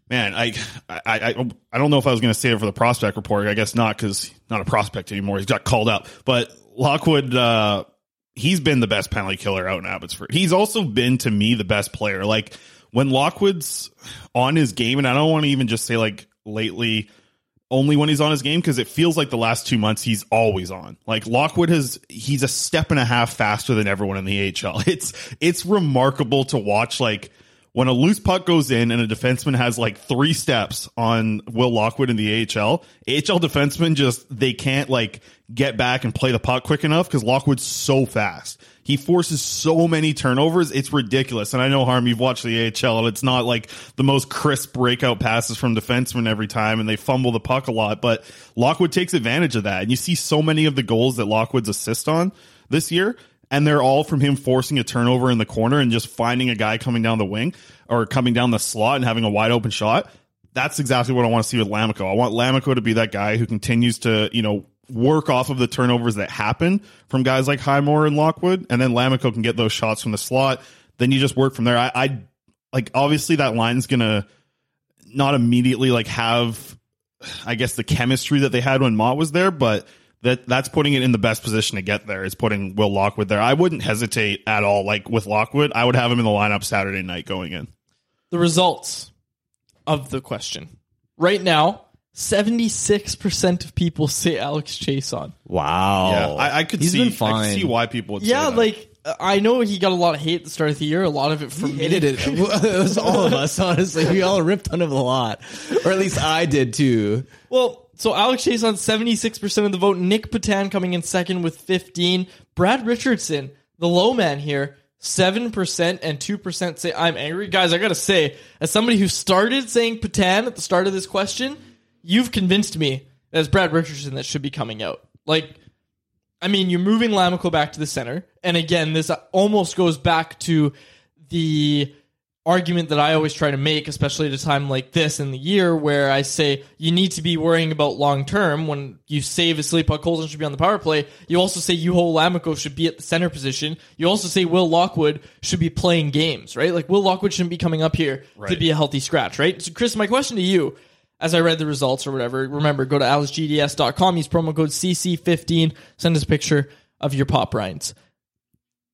man, I I I, I don't know if I was going to say it for the prospect report. I guess not because not a prospect anymore. He's got called up, but Lockwood. uh He's been the best penalty killer out in Abbotsford. He's also been to me the best player. Like when Lockwood's on his game, and I don't want to even just say like lately only when he's on his game because it feels like the last two months he's always on. Like Lockwood has he's a step and a half faster than everyone in the AHL. It's it's remarkable to watch like when a loose puck goes in and a defenseman has like three steps on Will Lockwood in the AHL, AHL defensemen just they can't like get back and play the puck quick enough because Lockwood's so fast. He forces so many turnovers, it's ridiculous. And I know Harm, you've watched the AHL, and it's not like the most crisp breakout passes from defensemen every time, and they fumble the puck a lot. But Lockwood takes advantage of that, and you see so many of the goals that Lockwood's assist on this year and they're all from him forcing a turnover in the corner and just finding a guy coming down the wing or coming down the slot and having a wide open shot. That's exactly what I want to see with Lammikko. I want Lammikko to be that guy who continues to, you know, work off of the turnovers that happen from guys like Highmore and Lockwood, and then Lammikko can get those shots from the slot. Then you just work from there. I, I like obviously that line's gonna not immediately like have, I guess, the chemistry that they had when Motte was there, but that that's putting it in the best position to get there. Is putting Will Lockwood there. I wouldn't hesitate at all. Like with Lockwood, I would have him in the lineup Saturday night going in. the results of the question. Right now, 76% of people say Alex Chiasson. Wow. Yeah, I, I could He's see. been I fine. could see why people would. Yeah, say that. like uh, I know he got a lot of hate at the start of the year, a lot of it from me. hated it. it was all of us, honestly. We all ripped on him a lot. Or at least I did too. Well, so Alex Chiasson 76% of the vote. Nic Petan coming in second with 15. Brad Richardson, the low man here, 7% and 2% say I'm angry. Guys, I gotta say, as somebody who started saying Petan at the start of this question, you've convinced me that it's Brad Richardson that should be coming out. Like, I mean, you're moving Lammikko back to the center. And again, this almost goes back to the argument that I always try to make, especially at a time like this in the year where I say you need to be worrying about long term. When you save say Vasily Podkolzin should be on the power play, you also say Juho Lammikko should be at the center position. You also say Will Lockwood should be playing games, right? Like Will Lockwood shouldn't be coming up here to be a healthy scratch, right? So Chris, my question to you, as I read the results or whatever, remember, go to alicegds.com, use promo code CC15, send us a picture of your pop rinds.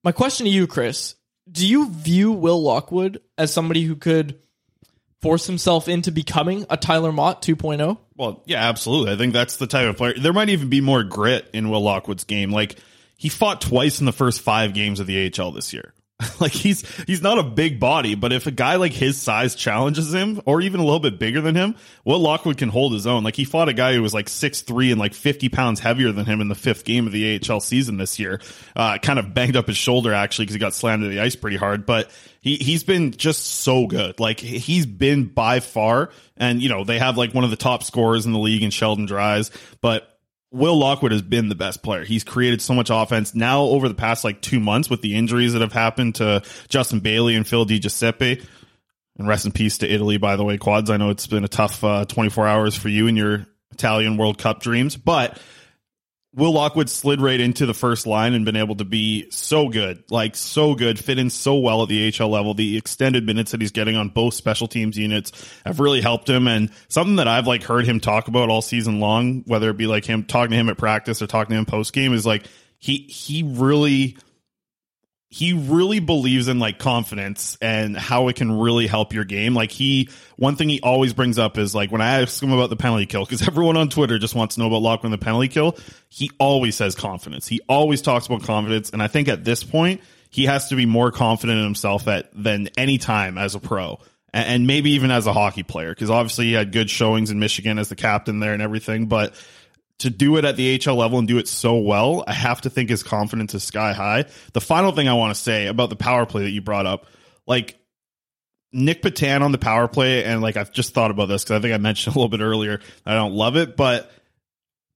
My question to you, Chris, do you view Will Lockwood as somebody who could force himself into becoming a Tyler Motte oh? 2.0? Well, yeah, absolutely. I think that's the type of player. There might even be more grit in Will Lockwood's game. Like he fought twice in the first five games of the AHL this year. like he's he's not a big body, but if a guy like his size challenges him, or even a little bit bigger than him, Will Lockwood can hold his own. Like he fought a guy who was like six three and like fifty pounds heavier than him in the fifth game of the AHL season this year. Uh, kind of banged up his shoulder actually because he got slammed to the ice pretty hard, but he he's been just so good. Like he's been by far, and you know they have like one of the top scorers in the league in Sheldon Dries, but Will Lockwood has been the best player. He's created so much offense. Now, over the past like two months, with the injuries that have happened to Justin Bailey and Phil Di Giuseppe, and rest in peace to Italy, by the way, quads. I know it's been a tough uh, 24 hours for you and your Italian World Cup dreams, but Will Lockwood slid right into the first line and been able to be so good, like so good, fit in so well at the HL level. The extended minutes that he's getting on both special teams units have really helped him. And something that I've like heard him talk about all season long, whether it be like him talking to him at practice or talking to him post game, is like he he really he really believes in like confidence and how it can really help your game. Like he, one thing he always brings up is like when I ask him about the penalty kill, because everyone on Twitter just wants to know about Lockwood the penalty kill. He always says confidence. He always talks about confidence, and I think at this point he has to be more confident in himself at than any time as a pro. And and maybe even as a hockey player, because obviously he had good showings in Michigan as the captain there and everything. But to do it at the HL level and do it so well, I have to think his confidence is sky high. The final thing I want to say about the power play that you brought up, like Nic Petan on the power play, and like I've just thought about this because I think I mentioned a little bit earlier, I don't love it, but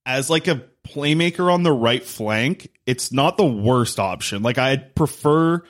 as like a playmaker on the right flank, it's not the worst option. Like I'd prefer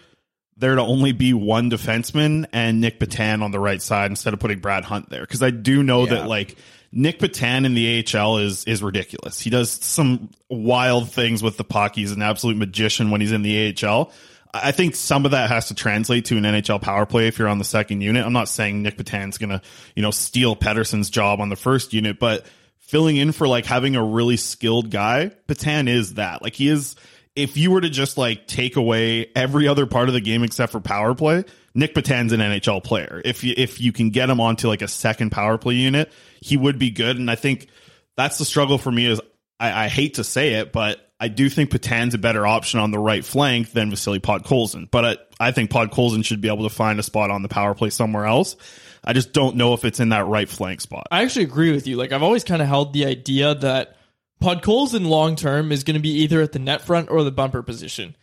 there to only be one defenseman and Nic Petan on the right side instead of putting Brad Hunt there because I do know Yeah. that like Nic Petan in the AHL is is ridiculous. He does some wild things with the puck. He's an absolute magician when he's in the AHL. I think some of that has to translate to an NHL power play if you're on the second unit. I'm not saying Nic Petan's gonna, you know, steal Pettersson's job on the first unit, but filling in for like having a really skilled guy, Petan is that. Like he is if you were to just like take away every other part of the game except for power play, Nic Petan's an NHL player. If you if you can get him onto like a second power play unit, he would be good. And I think that's the struggle for me is I, I hate to say it, but I do think Petan's a better option on the right flank than Vasily Podkolzin. But I, I think Podkolzin should be able to find a spot on the power play somewhere else. I just don't know if it's in that right flank spot. I actually agree with you. Like I've always kind of held the idea that Podkolzin long term is going to be either at the net front or the bumper position.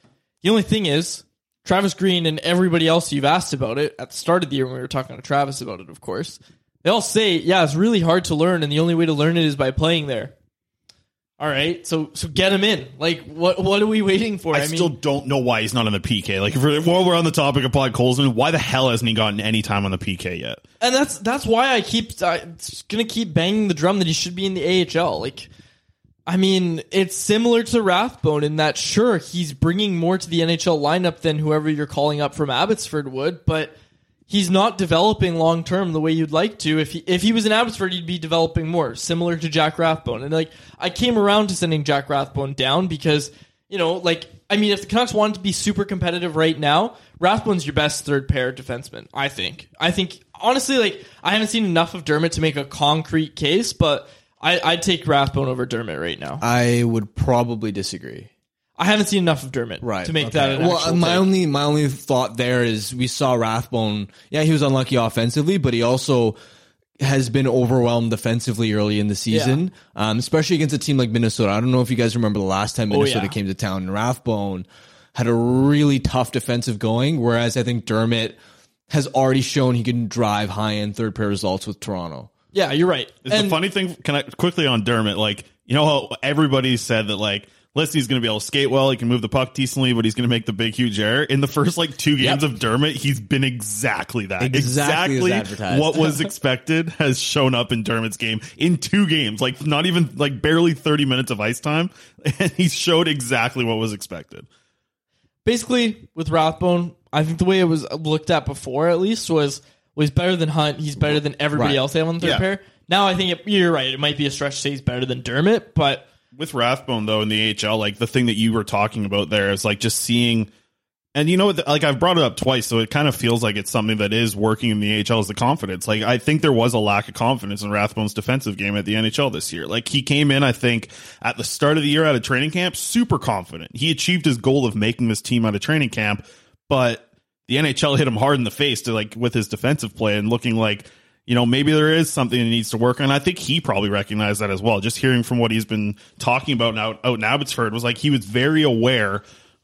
The only thing is, Travis Green and everybody else you've asked about it at the start of the year when we were talking to Travis about it, of course, they all say, yeah, it's really hard to learn, and the only way to learn it is by playing there. All right, so so get him in. Like, what what are we waiting for? I, still don't know why he's not on the PK. Like, if we're, while we're on the topic of Podkolzin, why the hell hasn't he gotten any time on the PK yet? and that's that's why I keep I'm gonna keep banging the drum that he should be in the AHL. Like, I mean, it's similar to Rathbone in that sure he's bringing more to the NHL lineup than whoever you're calling up from Abbotsford would, but he's not developing long term the way you'd like to. If he if he was in Abbotsford, he'd be developing more, similar to Jack Rathbone. And like I came around to sending Jack Rathbone down because you know, like I mean, if the Canucks wanted to be super competitive right now, Rathbone's your best third pair defenseman. I think. I think honestly, like I haven't seen enough of Dermott to make a concrete case, but I, I'd take Rathbone over Dermott right now. I would probably disagree. I haven't seen enough of Dermott Right to make okay. that an well. actual my take. only my only thought there is we saw Rathbone. Yeah, he was unlucky offensively, but he also has been overwhelmed defensively early in the season, um, especially against a team like Minnesota. I don't know if you guys remember the last time Oh, Minnesota yeah. came to town, and Rathbone had a really tough defensive going, whereas I think Dermott has already shown he can drive high end third pair results with Toronto. Yeah, you're right. It's the funny thing. Can I quickly on Dermott? Like, you know how everybody said that like Listy's going to be able to skate well, he can move the puck decently, but he's going to make the big huge error. In the first like two games of Dermott, he's been exactly that. Exactly advertised. what was expected has shown up in Dermott's game in two games. Like not even like barely thirty minutes of ice time, and he showed exactly what was expected. basically with Rathbone, I think the way it was looked at before, at least, was was better than Hunt. He's better than everybody Right. else they have on the third Yeah. pair. Now I think it, you're right. It might be a stretch to say he's better than Dermott, but with Rathbone though in the AHL, like the thing that you were talking about there is like just seeing, and you know, what, like I've brought it up twice, so it kind of feels like it's something that is working in the AHL is the confidence. Like I think there was a lack of confidence in Rathbone's defensive game at the NHL this year. Like he came in, I think at the start of the year out of training camp, super confident. He achieved his goal of making this team out of training camp, but the NHL hit him hard in the face to like with his defensive play and looking like you know, maybe there is something that needs to work on. I think he probably recognized that as well. Just hearing from what he's been talking about now out in Abbotsford was like he was very aware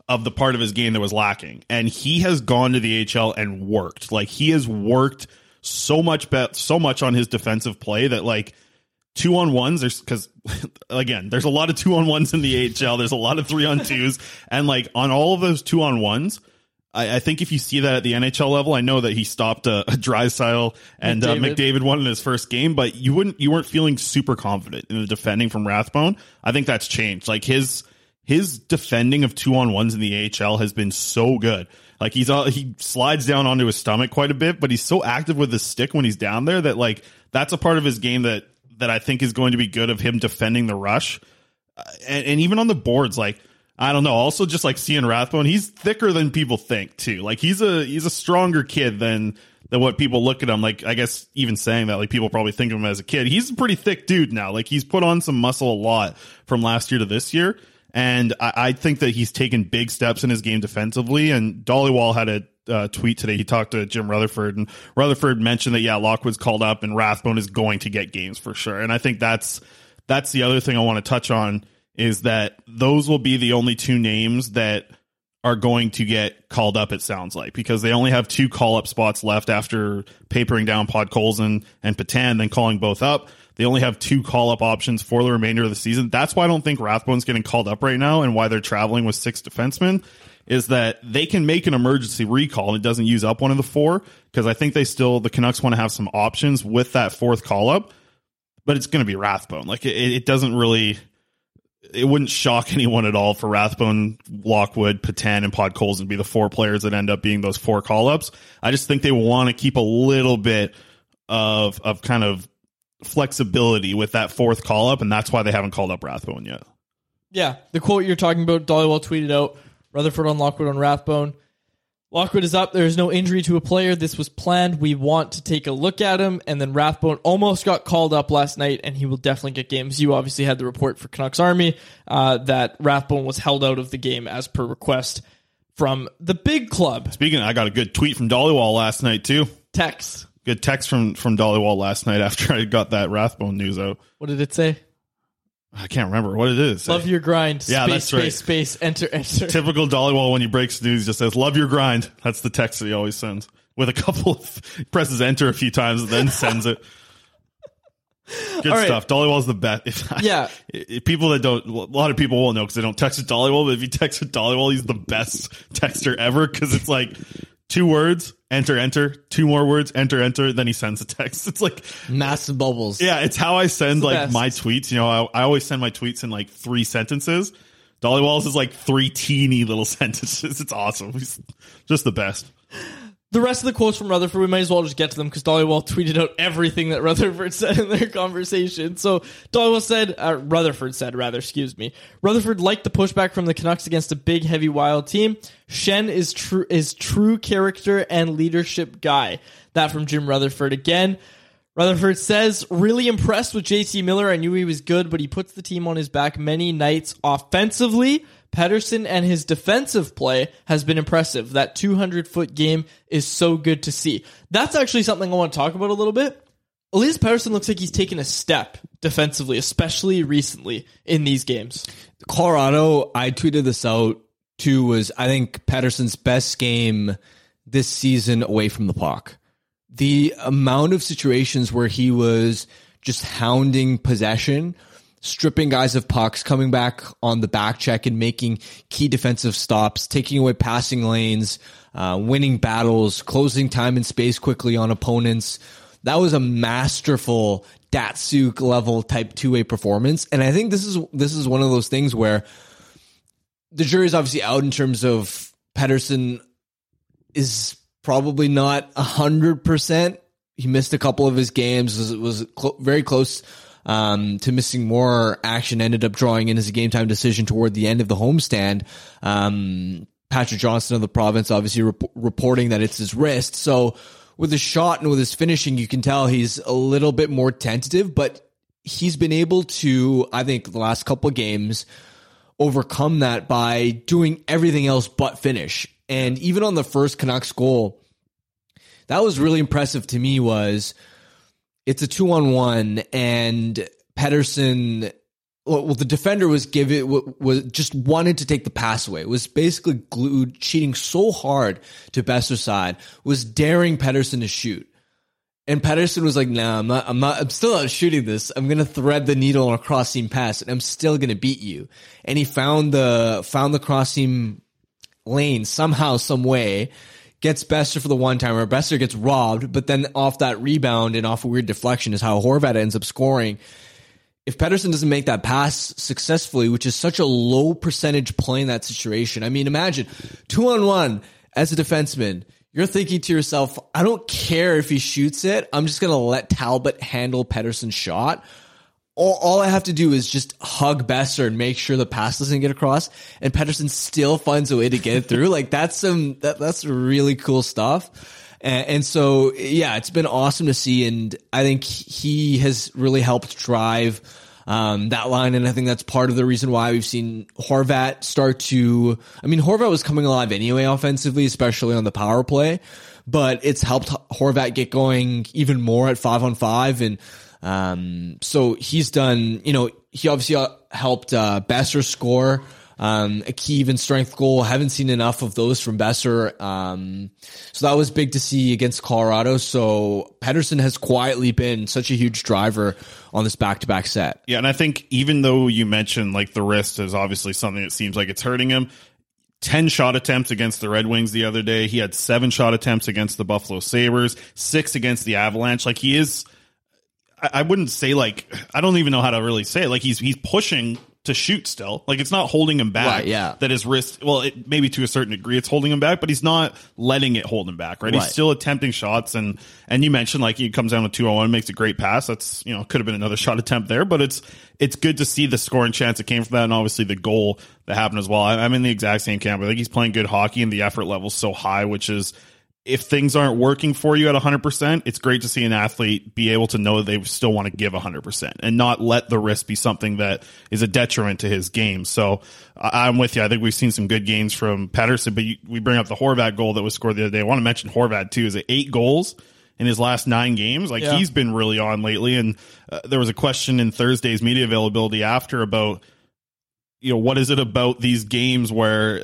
of the part of his game that was lacking. And he has gone to the HL and worked. Like he has worked so much bet so much on his defensive play that like two on ones. There's because again, there's a lot of two on ones in the AHL. There's a lot of three on twos, and like on all of those two on ones. I, I think if you see that at the NHL level, I know that he stopped a, a Drysdale and uh, McDavid. won in his first game, but you wouldn't, you weren't feeling super confident in the defending from Rathbone. I think that's changed. Like his his defending of two on ones in the AHL has been so good. Like he's all, he slides down onto his stomach quite a bit, but he's so active with his stick when he's down there that like that's a part of his game that that I think is going to be good of him defending the rush. Uh, and, and even on the boards, like I don't know. Also, just like seeing Rathbone, he's thicker than people think too. Like he's a he's a stronger kid than than what people look at him. Like I guess even saying that, like people probably think of him as a kid. He's a pretty thick dude now. Like he's put on some muscle a lot from last year to this year. And I, I think that he's taken big steps in his game defensively. And Dhaliwal had a uh, tweet today. He talked to Jim Rutherford, and Rutherford mentioned that yeah, Lockwood's called up, and Rathbone is going to get games for sure. And I think that's that's the other thing I want to touch on is that those will be the only two names that are going to get called up. It sounds like because they only have two call up spots left after papering down Podkolzin and Petan, then calling both up. They only have two call up options for the remainder of the season. That's why I don't think Rathbone's getting called up right now, and why they're traveling with six defensemen is that they can make an emergency recall and it doesn't use up one of the four because I think they still the Canucks want to have some options with that fourth call up, but it's going to be Rathbone. Like it, it doesn't really it wouldn't shock anyone at all for Rathbone, Lockwood, Petan, and Podkolzin to be the four players that end up being those four call ups. I just think they want to keep a little bit of of kind of flexibility with that fourth call up, and that's why they haven't called up Rathbone yet. Yeah, the quote you're talking about, Dhaliwal tweeted out Rutherford on Lockwood on Rathbone. Lockwood is up. There is no injury to a player. This was planned. We want to take a look at him. And then Rathbone almost got called up last night, and he will definitely get games. You obviously had the report for Canucks Army uh, that Rathbone was held out of the game as per request from the big club. Speaking, I got a good tweet from Dhaliwal last night too. Text. Good text from from Dhaliwal last night after I got that Rathbone news out. What did it say? I can't remember what it is. Love your grind. Yeah, space, that's right. Space, space, enter, enter. Typical Dhaliwal when he breaks news he just says "Love your grind." That's the text that he always sends with a couple of presses enter a few times and then sends it. Good right. stuff. Dhaliwal's the best. If Yeah. if people that don't, a lot of people won't know because they don't text with Dhaliwal. But if you text with Dollywall, he's the best texter ever because it's like two words, enter, enter, two more words, enter, enter. Then he sends a text. It's like Massive bubbles. yeah, it's how I send like best. my tweets. You know, I, I always send my tweets in like three sentences. Dolly Wallace is like three teeny little sentences. It's awesome. He's just the best. The rest of the quotes from Rutherford, we might as well just get to them because Dhaliwal tweeted out everything that Rutherford said in their conversation. So Dhaliwal said, uh, Rutherford said, rather, excuse me. Rutherford liked the pushback from the Canucks against a big, heavy, wild team. Schenn is true is true character and leadership guy. That from Jim Rutherford again. Rutherford says, really impressed with JT Miller. I knew he was good, but he puts the team on his back many nights offensively. Pettersson and his defensive play has been impressive. That 200 foot game is so good to see. That's actually something I want to talk about a little bit. Elias Pettersson looks like he's taken a step defensively, especially recently in these games. Colorado, I tweeted this out too, was I think Pettersson's best game this season away from the puck. The amount of situations where he was just hounding possession, stripping guys of pucks, coming back on the back check and making key defensive stops, taking away passing lanes, uh, winning battles, closing time and space quickly on opponents. That was a masterful Datsyuk level type two way performance. And I think this is this is one of those things where the jury's obviously out in terms of Pettersson is probably not a hundred percent. He missed a couple of his games. Was was cl- very close um, to missing more action. Ended up drawing in as a game time decision toward the end of the homestand. Um, Patrick Johnston of the province obviously rep- reporting that it's his wrist. So with his shot and with his finishing, you can tell he's a little bit more tentative, but he's been able to, I think, the last couple of games overcome that by doing everything else but finish. And even on the first Canucks goal, that was really impressive to me was it's a two on one and Pettersson well, the defender was give it was just wanted to take the pass away. Was basically glued, cheating so hard to Boeser's side. Was daring Pettersson to shoot, And Pettersson was like, "Nah, I'm not. I'm not. I'm still not shooting this. I'm gonna thread the needle on a cross seam pass, and I'm still gonna beat you." And he found the found the cross seam lane somehow, some way. Gets Boeser for the one timer. Boeser gets robbed, but then off that rebound and off a weird deflection is how Horvat ends up scoring. If Pettersson doesn't make that pass successfully, which is such a low percentage play in that situation, I mean, imagine two on one as a defenseman. You're thinking to yourself, I don't care if he shoots it. I'm just going to let Talbot handle Pettersson's shot. All, all I have to do is just hug Boeser and make sure the pass doesn't get across. And Pettersson still finds a way to get it through. like that's some, that, that's really cool stuff. And, and so, yeah, it's been awesome to see. And I think he has really helped drive um, that line. And I think that's part of the reason why we've seen Horvat start to, I mean, Horvat was coming alive anyway offensively, especially on the power play, but it's helped Horvat get going even more at five on five. And, um, so he's done, you know, he obviously uh, helped, uh, Boeser score, um, a key even strength goal. Haven't seen enough of those from Boeser. Um, so that was big to see against Colorado. So Pettersson has quietly been such a huge driver on this back to back set. Yeah, and I think even though you mentioned like the wrist is obviously something that seems like it's hurting him. 10 shot attempts against the Red Wings the other day. He had seven shot attempts against the Buffalo Sabres, six against the Avalanche. Like he is, I, I wouldn't say like, I don't even know how to really say it. Like he's, he's pushing to shoot still. Like it's not holding him back. Right, yeah. That his wrist, well, it, maybe to a certain degree it's holding him back, but he's not letting it hold him back, right? Right. He's still attempting shots and, and you mentioned like he comes down with 2 on 1, makes a great pass. That's, you know, could have been another shot attempt there, but it's, it's good to see the scoring chance that came from that and obviously the goal that happened as well. I'm in the exact same camp. I think he's playing good hockey and the effort level's so high, which is, if things aren't working for you at 100%, it's great to see an athlete be able to know they still want to give 100% and not let the risk be something that is a detriment to his game. So I'm with you. I think we've seen some good games from Pettersson, but you, we bring up the Horvat goal that was scored the other day. I want to mention Horvat too. Is it eight goals? In his last nine games, like Yeah. he's been really on lately. And uh, there was a question in Thursday's media availability after about you know, what is it about these games where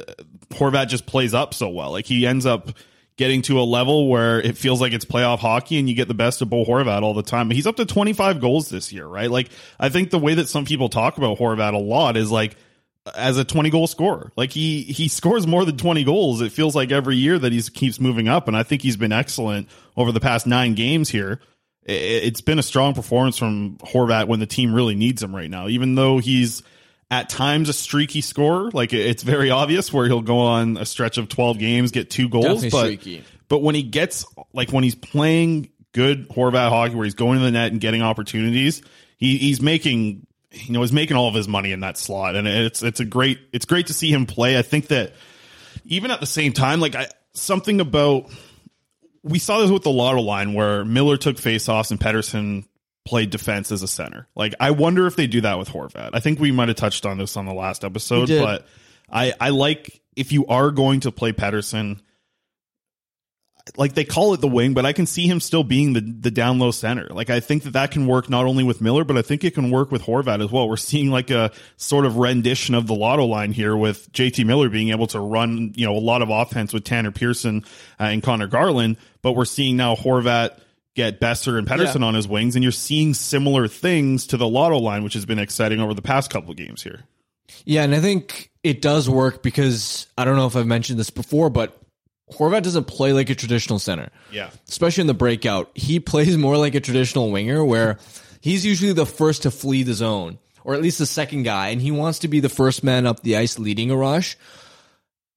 Horvat just plays up so well? Like he ends up getting to a level where it feels like it's playoff hockey and you get the best of Bo Horvat all the time. He's up to 25 goals this year, right? Like I think the way that some people talk about Horvat a lot is like as a 20 goal scorer. Like he he scores more than 20 goals. It feels like every year that he keeps moving up and I think he's been excellent over the past 9 games here. It's been a strong performance from Horvat when the team really needs him right now. Even though he's at times a streaky scorer, like it's very obvious where he'll go on a stretch of 12 games, get two goals, Definitely but streaky. but when he gets like when he's playing good Horvat hockey, where he's going to the net and getting opportunities, he, he's making you know he's making all of his money in that slot, and it's it's a great it's great to see him play. I think that even at the same time, like I something about we saw this with the lotto line where Miller took faceoffs and Pettersson played defense as a center. Like I wonder if they do that with Horvat. I think we might have touched on this on the last episode, but I I like if you are going to play Pettersson like they call it the wing, but I can see him still being the the down low center. Like I think that that can work not only with Miller, but I think it can work with Horvat as well. We're seeing like a sort of rendition of the lotto line here with JT Miller being able to run, you know, a lot of offense with Tanner Pearson uh, and Conor Garland, but we're seeing now Horvat get Boeser and Pettersson on his wings, and you're seeing similar things to the lotto line, which has been exciting over the past couple of games here. Yeah, and I think it does work because I don't know if I've mentioned this before, but Horvat doesn't play like a traditional center. Yeah. Especially in the breakout. He plays more like a traditional winger where he's usually the first to flee the zone, or at least the second guy, and he wants to be the first man up the ice leading a rush.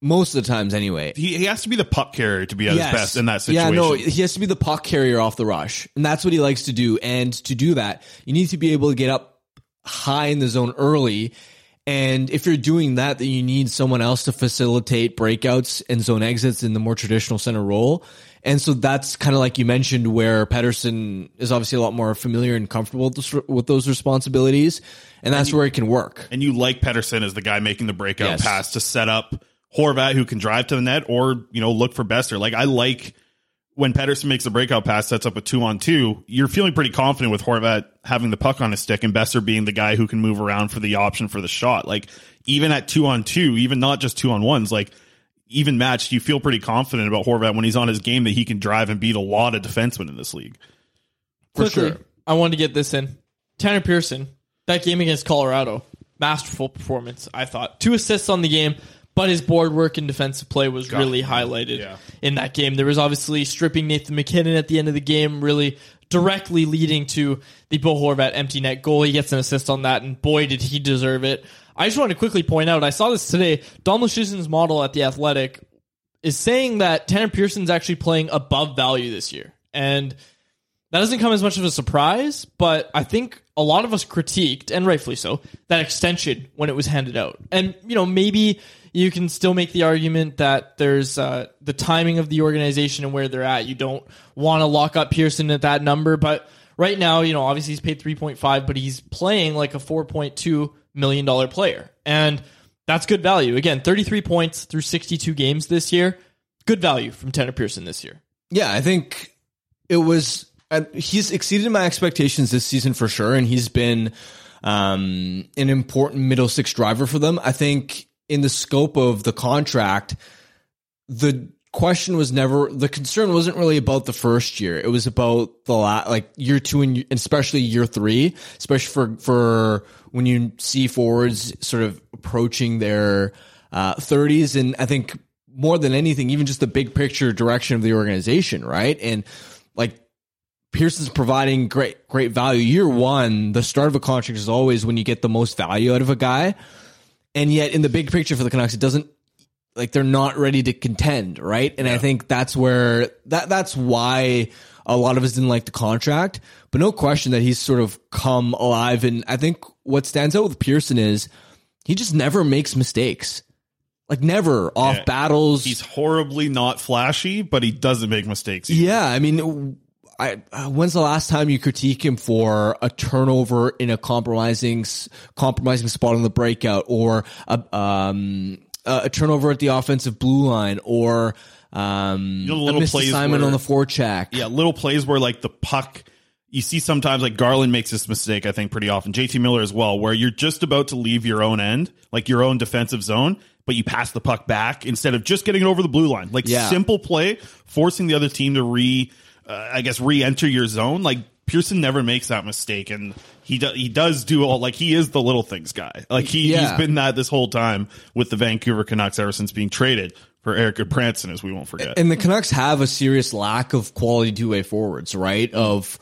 Most of the times, anyway. He, he has to be the puck carrier to be at his best in that situation. Yeah, no, he has to be the puck carrier off the rush. And that's what he likes to do. And to do that, you need to be able to get up high in the zone early. And if you're doing that, then you need someone else to facilitate breakouts and zone exits in the more traditional center role. And so that's kind of like you mentioned, where Pettersson is obviously a lot more familiar and comfortable with those, with those responsibilities. And that's where it can work. And you like Pettersson as the guy making the breakout Yes. pass to set up Horvat who can drive to the net or, you know, look for Boeser. Like I like when Pettersson makes a breakout pass, sets up a two on two, you're feeling pretty confident with Horvat having the puck on his stick and Boeser being the guy who can move around for the option for the shot. Like even at two on two, even not just two on ones, like even matched, you feel pretty confident about Horvat when he's on his game that he can drive and beat a lot of defensemen in this league. quickly, sure. I wanted to get this in. Tanner Pearson, that game against Colorado, masterful performance. I thought two assists on the game, but his board work and defensive play was really highlighted Yeah. in that game. There was obviously stripping Nathan MacKinnon at the end of the game, really directly leading to the Bo Horvat empty net goal. He gets an assist on that, and boy, did he deserve it. I just want to quickly point out, I saw this today. Dom Luszczyszyn's model at the Athletic is saying that Tanner Pearson's actually playing above value this year, and that doesn't come as much of a surprise, but I think a lot of us critiqued, and rightfully so, that extension when it was handed out. And, you know, maybe you can still make the argument that there's uh, the timing of the organization and where they're at. You don't want to lock up Pearson at that number, but right now, you know, obviously he's paid 3.5, but he's playing like a 4.2 million dollar player. And that's good value. Again, 33 points through 62 games this year. Good value from Tanner Pearson this year. Yeah, I think it was. He's exceeded my expectations this season for sure, and he's been um, an important middle six driver for them. I think in the scope of the contract, the question was never the concern wasn't really about the first year. It was about the la- like year two and especially year three, especially for for when you see forwards sort of approaching their uh, 30s, and I think more than anything, even just the big picture direction of the organization, right? And like Pearson's providing great great value. Year one, the start of a contract is always when you get the most value out of a guy. And yet in the big picture for the Canucks, it doesn't like they're not ready to contend, right? And I think that's where that that's why a lot of us didn't like the contract. But no question that he's sort of come alive. And I think what stands out with Pearson is he just never makes mistakes. Like never off Yeah. battles. He's horribly not flashy, but he doesn't make mistakes. Yeah, I mean, I, uh, when's the last time you critique him for a turnover in a compromising compromising spot on the breakout, or a um a turnover at the offensive blue line, or um know, a little plays where- on the forecheck? Yeah, little plays where like the puck you see sometimes like Garland makes this mistake, I think, pretty often. JT Miller as well, where you're just about to leave your own end, like your own defensive zone, but you pass the puck back instead of just getting it over the blue line. Like Yeah. simple play, forcing the other team to re, uh, I guess, re-enter your zone. Like Pearson never makes that mistake, and he do, he does do all like he is the little things guy. Like he Yeah. he's been that this whole time with the Vancouver Canucks ever since being traded for Eric Branson, as we won't forget. And the Canucks have a serious lack of quality two way forwards, right? Of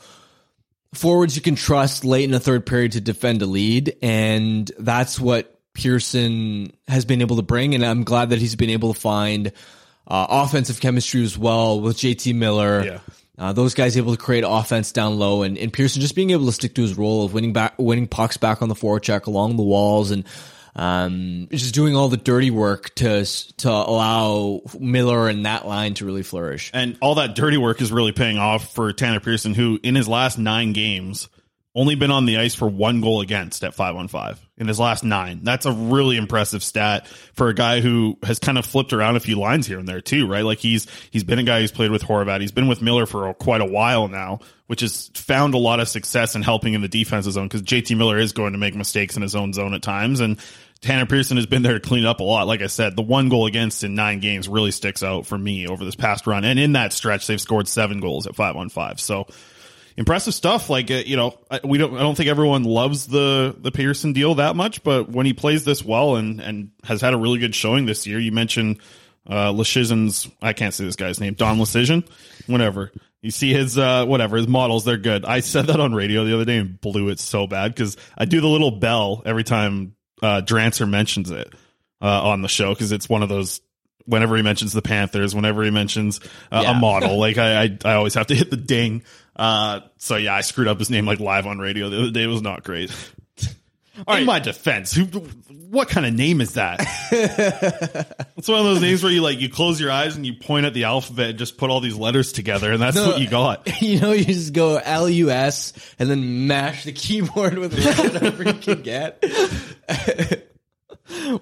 forwards you can trust late in the third period to defend a lead. And that's what Pearson has been able to bring. And I'm glad that he's been able to find uh, offensive chemistry as well with JT Miller. Yeah. Uh, those guys able to create offense down low, and, and Pearson just being able to stick to his role of winning back, winning pucks back on the forecheck along the walls, and um, just doing all the dirty work to to allow Miller and that line to really flourish. And all that dirty work is really paying off for Tanner Pearson, who in his last nine games only been on the ice for one goal against at five on five in his last nine. That's a really impressive stat for a guy who has kind of flipped around a few lines here and there too, right? Like he's he's been a guy who's played with Horvat. He's been with Miller for quite a while now, which has found a lot of success in helping in the defensive zone because JT Miller is going to make mistakes in his own zone at times and. Tanner Pearson has been there to clean up a lot. Like I said, the one goal against in nine games really sticks out for me over this past run. And in that stretch, they've scored seven goals at five on five. So impressive stuff. Like uh, you know, I, we don't. I don't think everyone loves the the Pearson deal that much, but when he plays this well and and has had a really good showing this year, you mentioned uh. I can't say this guy's name. Don Lecision, whatever. You see his uh whatever his models, they're good. I said that on radio the other day and blew it so bad because I do the little bell every time uh Drancer mentions it uh on the show because it's one of those whenever he mentions the Panthers, whenever he mentions uh, Yeah. a model, like I, I, I always have to hit the ding. Uh, so yeah, I screwed up his name like live on radio the other day. It was not great. In my defense, who, what kind of name is that? it's one of those names where you like you close your eyes and you point at the alphabet and just put all these letters together, and that's No. what you got. You know, you just go L U S and then mash the keyboard with whatever you can get.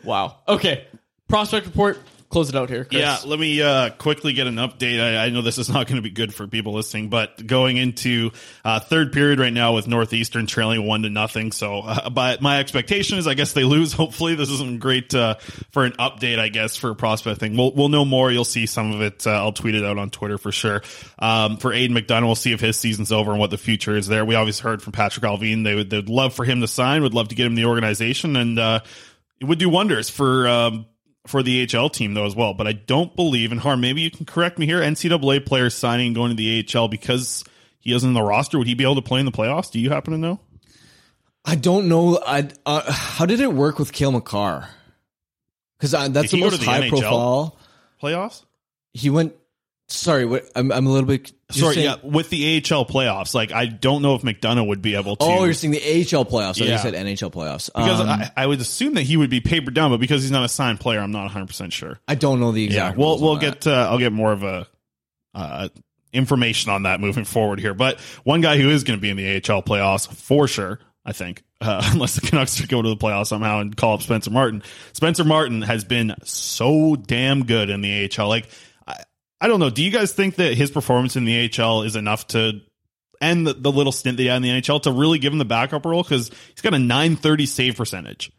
Wow. Okay. Prospect report close it out here. Chris. Yeah, let me uh, quickly get an update. I, I know this is not going to be good for people listening, but going into uh, third period right now with Northeastern trailing one to nothing. So, uh, but my expectation is, I guess they lose. Hopefully, this isn't great uh, for an update. I guess for prospecting, we'll we'll know more. You'll see some of it. Uh, I'll tweet it out on Twitter for sure. Um, for Aidan McDonough, we'll see if his season's over and what the future is there. We obviously heard from Patrik Allvin. They would they'd love for him to sign. Would love to get him the organization, and uh, it would do wonders for. Um, for the HL team though as well. But I don't believe, and Harm, maybe you can correct me here. NCAA players signing and going to the AHL because he isn't in the roster. Would he be able to play in the playoffs? Do you happen to know? I don't know. I uh, how did it work with Cale Makar? Because that's Did the most the high NHL? profile. Playoffs? He went. Sorry, what, I'm I'm a little bit. you're Sorry, saying- yeah, with the AHL playoffs. Like I don't know if McDonough would be able to. Oh, you're saying the AHL playoffs. I Yeah. you said NHL playoffs. because Um, I, I would assume that he would be papered down, but because he's not a signed player, I'm not 100 percent sure. I don't know the Yeah, exact. we'll rules we'll that. get uh, I'll get more of a uh, information on that moving forward here. But one guy who is going to be in the AHL playoffs for sure, I think, uh, unless the Canucks go to the playoffs somehow and call up Spencer Martin. Spencer Martin has been so damn good in the AHL. Like I, I don't know. Do you guys think that his performance in the AHL is enough to? end the, the little stint that he had in the NHL to really give him the backup role because he's got a 930 save percentage.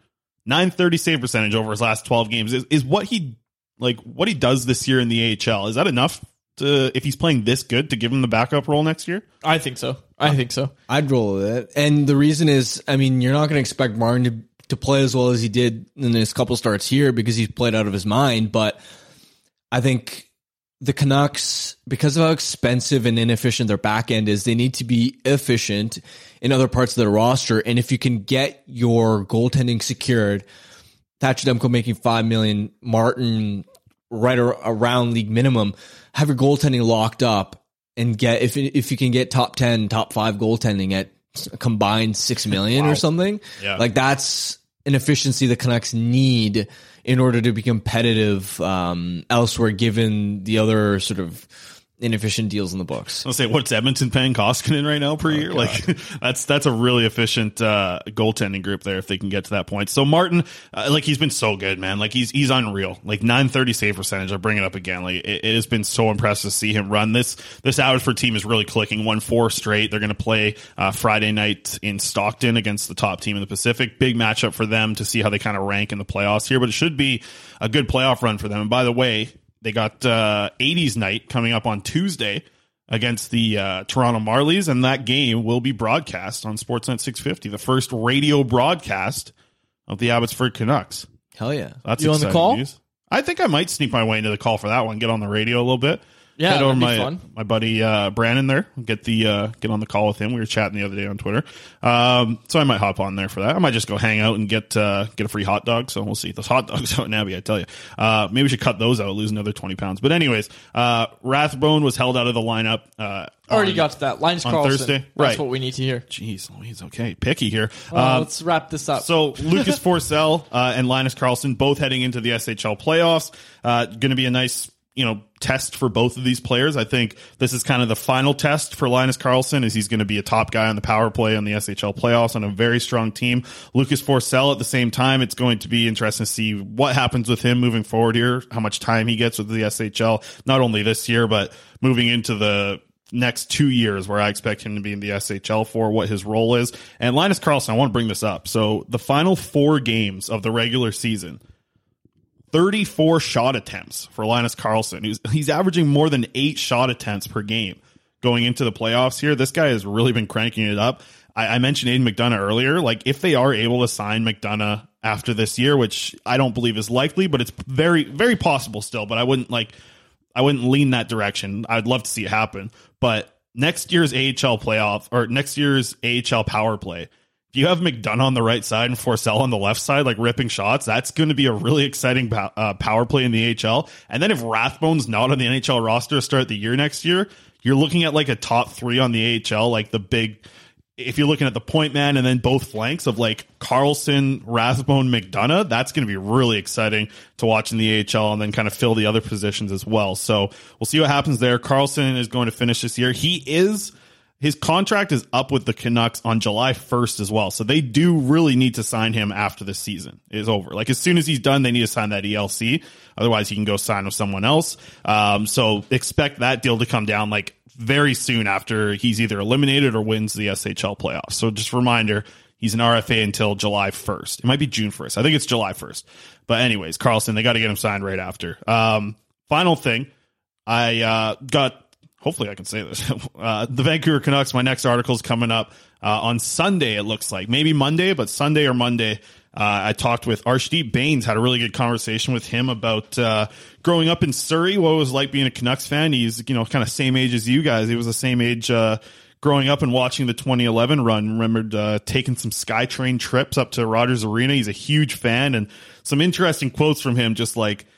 930 save percentage over his last 12 games is, is what he like what he does this year in the AHL. Is that enough to if he's playing this good to give him the backup role next year? I think so. I think so. I'd roll with it. And the reason is, I mean, you're not going to expect Martin to, to play as well as he did in his couple starts here because he's played out of his mind. But I think the Canucks, because of how expensive and inefficient their back end is, they need to be efficient in other parts of their roster. And if you can get your goaltending secured, Thatcher Demko making five million, Martin right around league minimum, have your goaltending locked up and get if if you can get top ten, top five goaltending at a combined six million Wow. or something, Yeah. like that's an efficiency the Canucks need in order to be competitive um, elsewhere, given the other sort of inefficient deals in the books. I'll say what's Edmonton paying Koskinen right now per year? Like that's that's a really efficient uh, goaltending group there if they can get to that point. So Martin, uh, like he's been so good, man. Like he's he's unreal. Like 930 save percentage. I bring it up again. Like it, it has been so impressive to see him run this. This Abbotsford team is really clicking. Won four straight. They're going to play uh, Friday night in Stockton against the top team in the Pacific. Big matchup for them to see how they kind of rank in the playoffs here. But it should be a good playoff run for them. And by the way, they got uh, 80s night coming up on Tuesday against the uh, Toronto Marlies, and that game will be broadcast on Sportsnet 650, the first radio broadcast of the Abbotsford Canucks. Hell yeah! That's You on the call? news. I think I might sneak my way into the call for that one. Get on the radio a little bit. Yeah, Head over my fun. my buddy uh, Brandon there. Get the uh, get on the call with him. We were chatting the other day on Twitter, um, so I might hop on there for that. I might just go hang out and get uh, get a free hot dog. So we'll see. Those hot dogs out in Abbey, I tell you. Uh, maybe we should cut those out, lose another twenty pounds. But anyways, uh, Rathbone was held out of the lineup. Uh, Already on- got to that. Linus on Karlsson. Thursday. That's Right. what we need to hear. Jeez, Louise. Okay, picky here. Well, Um, let's wrap this up. so Lucas Forsell uh, and Linus Karlsson both heading into the SHL playoffs. Uh, going to be a nice, you know, test for both of these players. I think this is kind of the final test for Linus Karlsson, as he's going to be a top guy on the power play on the SHL playoffs on a very strong team. Lucas Forsell at the same time, it's going to be interesting to see what happens with him moving forward here, how much time he gets with the SHL, not only this year but moving into the next two years where I expect him to be in the SHL for what his role is. And Linus Karlsson, I want to bring this up. So the final four games of the regular season, 34 shot attempts for Linus Karlsson. He's, he's averaging more than eight shot attempts per game going into the playoffs here. This guy has really been cranking it up. I, I mentioned Aidan McDonough earlier. Like if they are able to sign McDonough after this year, which I don't believe is likely, but it's very, very possible still, but I wouldn't like, I wouldn't lean that direction. I'd love to see it happen. But next year's AHL playoff or next year's AHL power play, you have McDonough on the right side and Forsell on the left side, like ripping shots, that's going to be a really exciting uh, power play in the AHL. And then if Rathbone's not on the NHL roster to start the year next year, you're looking at like a top three on the AHL, like the big. If you're looking at the point man and then both flanks of like Karlsson, Rathbone, McDonough, that's going to be really exciting to watch in the AHL and then kind of fill the other positions as well. So we'll see what happens there. Karlsson is going to finish this year. He is his contract is up with the Canucks on July 1st as well. So they do really need to sign him after the season is over. Like as soon as he's done, they need to sign that ELC. Otherwise, he can go sign with someone else. Um, so expect that deal to come down like very soon after he's either eliminated or wins the SHL playoffs. So just reminder, he's an RFA until July 1st. It might be June 1st. I think it's July 1st. But anyways, Karlsson, they got to get him signed right after. Um, final thing, I uh, got hopefully I can say this. Uh, the Vancouver Canucks, my next article is coming up uh, on Sunday, it looks like. Maybe Monday, but Sunday or Monday. Uh, I talked with Arshdeep Bains, had a really good conversation with him about uh, growing up in Surrey, what it was like being a Canucks fan. He's, you know, kind of same age as you guys. He was the same age uh, growing up and watching the 2011 run. Remembered uh, taking some SkyTrain trips up to Rogers Arena. He's a huge fan, and some interesting quotes from him, just like –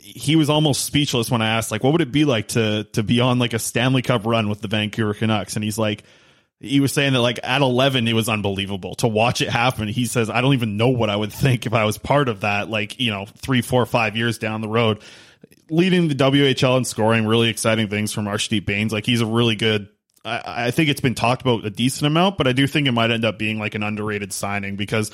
he was almost speechless when I asked, like, what would it be like to to be on like a Stanley Cup run with the Vancouver Canucks? And he's like, he was saying that like at 11 it was unbelievable to watch it happen he says i don't even know what i would think if i was part of that like you know three four five years down the road leading the whl and scoring really exciting things from arshdeep bains like he's a really good I, I think it's been talked about a decent amount but i do think it might end up being like an underrated signing because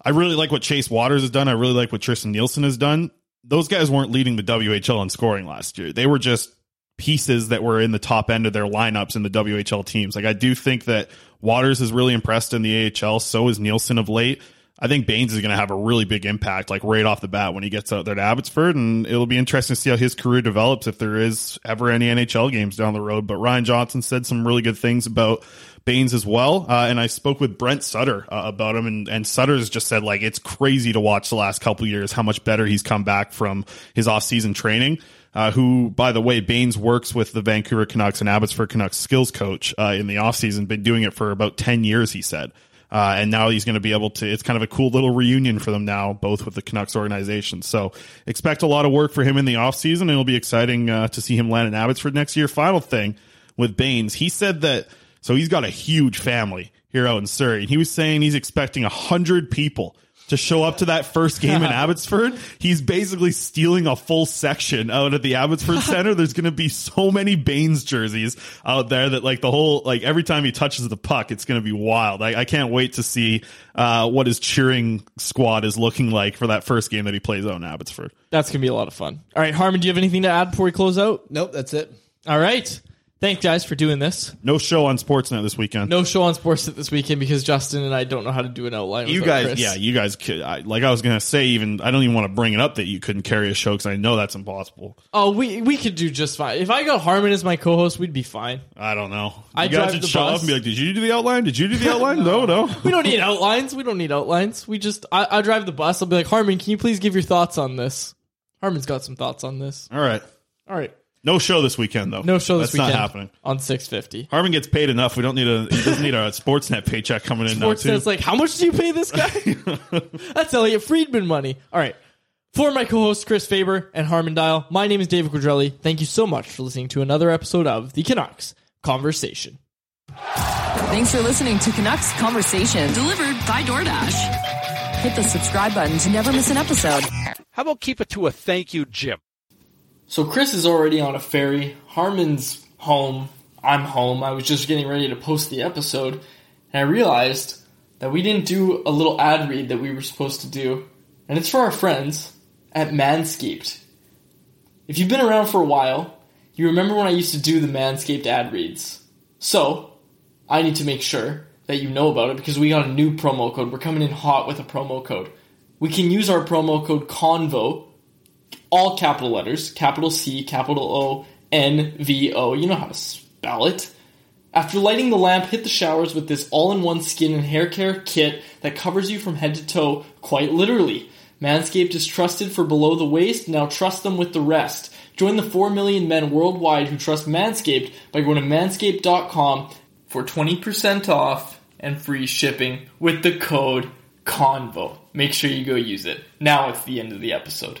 I really like what Chase Wouters has done. I really like what Tristan Nielsen has done those guys weren't leading the WHL in scoring last year. They were just pieces that were in the top end of their lineups in the WHL teams. Like I do think that Wouters is really impressed in the AHL. So is Nielsen of late. I think Bains is going to have a really big impact, like right off the bat when he gets out there to Abbotsford, and it'll be interesting to see how his career develops if there is ever any NHL games down the road. But Ryan Johnson said some really good things about Bains as well, uh, and I spoke with Brent Sutter uh, about him, and, and Sutter's just said like it's crazy to watch the last couple years how much better he's come back from his off-season training. Uh, who, by the way, Bains works with the Vancouver Canucks and Abbotsford Canucks skills coach uh, in the offseason, been doing it for about 10 years, he said. Uh, and now he's going to be able to, it's kind of a cool little reunion for them now, both with the Canucks organization. So expect a lot of work for him in the offseason. It'll be exciting uh, to see him land in Abbotsford next year. Final thing with Bains, he said that, so he's got a huge family here out in Surrey. And he was saying he's expecting a hundred people to show up to that first game in Abbotsford. He's basically stealing a full section out at the Abbotsford Center. There's going to be so many Bains jerseys out there that like the whole, like every time he touches the puck, it's going to be wild. I, I can't wait to see uh, what his cheering squad is looking like for that first game that he plays out in Abbotsford. That's going to be a lot of fun. All right, Harman, do you have anything to add before we close out? Nope, that's it. All right. Thanks, guys, for doing this. No show on Sportsnet this weekend. No show on Sportsnet this weekend because Justin and I don't know how to do an outline. You guys, Chris. yeah, you guys could. I, like I was gonna say, even I don't even want to bring it up that you couldn't carry a show because I know that's impossible. Oh, we we could do just fine. If I got Harman as my co-host, we'd be fine. I don't know. I you guys drive the show bus. up and be like, "Did you do the outline? Did you do the outline? no, no. We don't need outlines. We don't need outlines. We just I, I drive the bus. I'll be like, Harman, can you please give your thoughts on this? Harman's got some thoughts on this. All right. All right. No show this weekend though. No show this That's weekend. not happening. on six fifty. Harman gets paid enough. We don't need a. He doesn't need a Sportsnet paycheck coming in now too. Sportsnet's like, how much do you pay this guy? That's Elliotte Friedman money. All right. For my co-hosts Chris Faber and Harman Dayal, my name is David Quadrelli. Thank you so much for listening to another episode of the Canucks Conversation. Thanks for listening to Canucks Conversation, delivered by DoorDash. Hit the subscribe button to never miss an episode. How about keep it to a thank you, Jim? So Chris is already on a ferry. Harman's home. I'm home. I was just getting ready to post the episode, and I realized that we didn't do a little ad read that we were supposed to do, and it's for our friends at Manscaped. If you've been around for a while, you remember when I used to do the Manscaped ad reads. So, I need to make sure that you know about it because we got a new promo code. We're coming in hot with a promo code. We can use our promo code CONVO all capital letters, capital C, capital O, N, V, O. You know how to spell it. After lighting the lamp, hit the showers with this all in one skin and hair care kit that covers you from head to toe, quite literally. Manscaped is trusted for below the waist, now trust them with the rest. Join the 4 million men worldwide who trust Manscaped by going to manscaped.com for 20% off and free shipping with the code CONVO. Make sure you go use it. Now it's the end of the episode.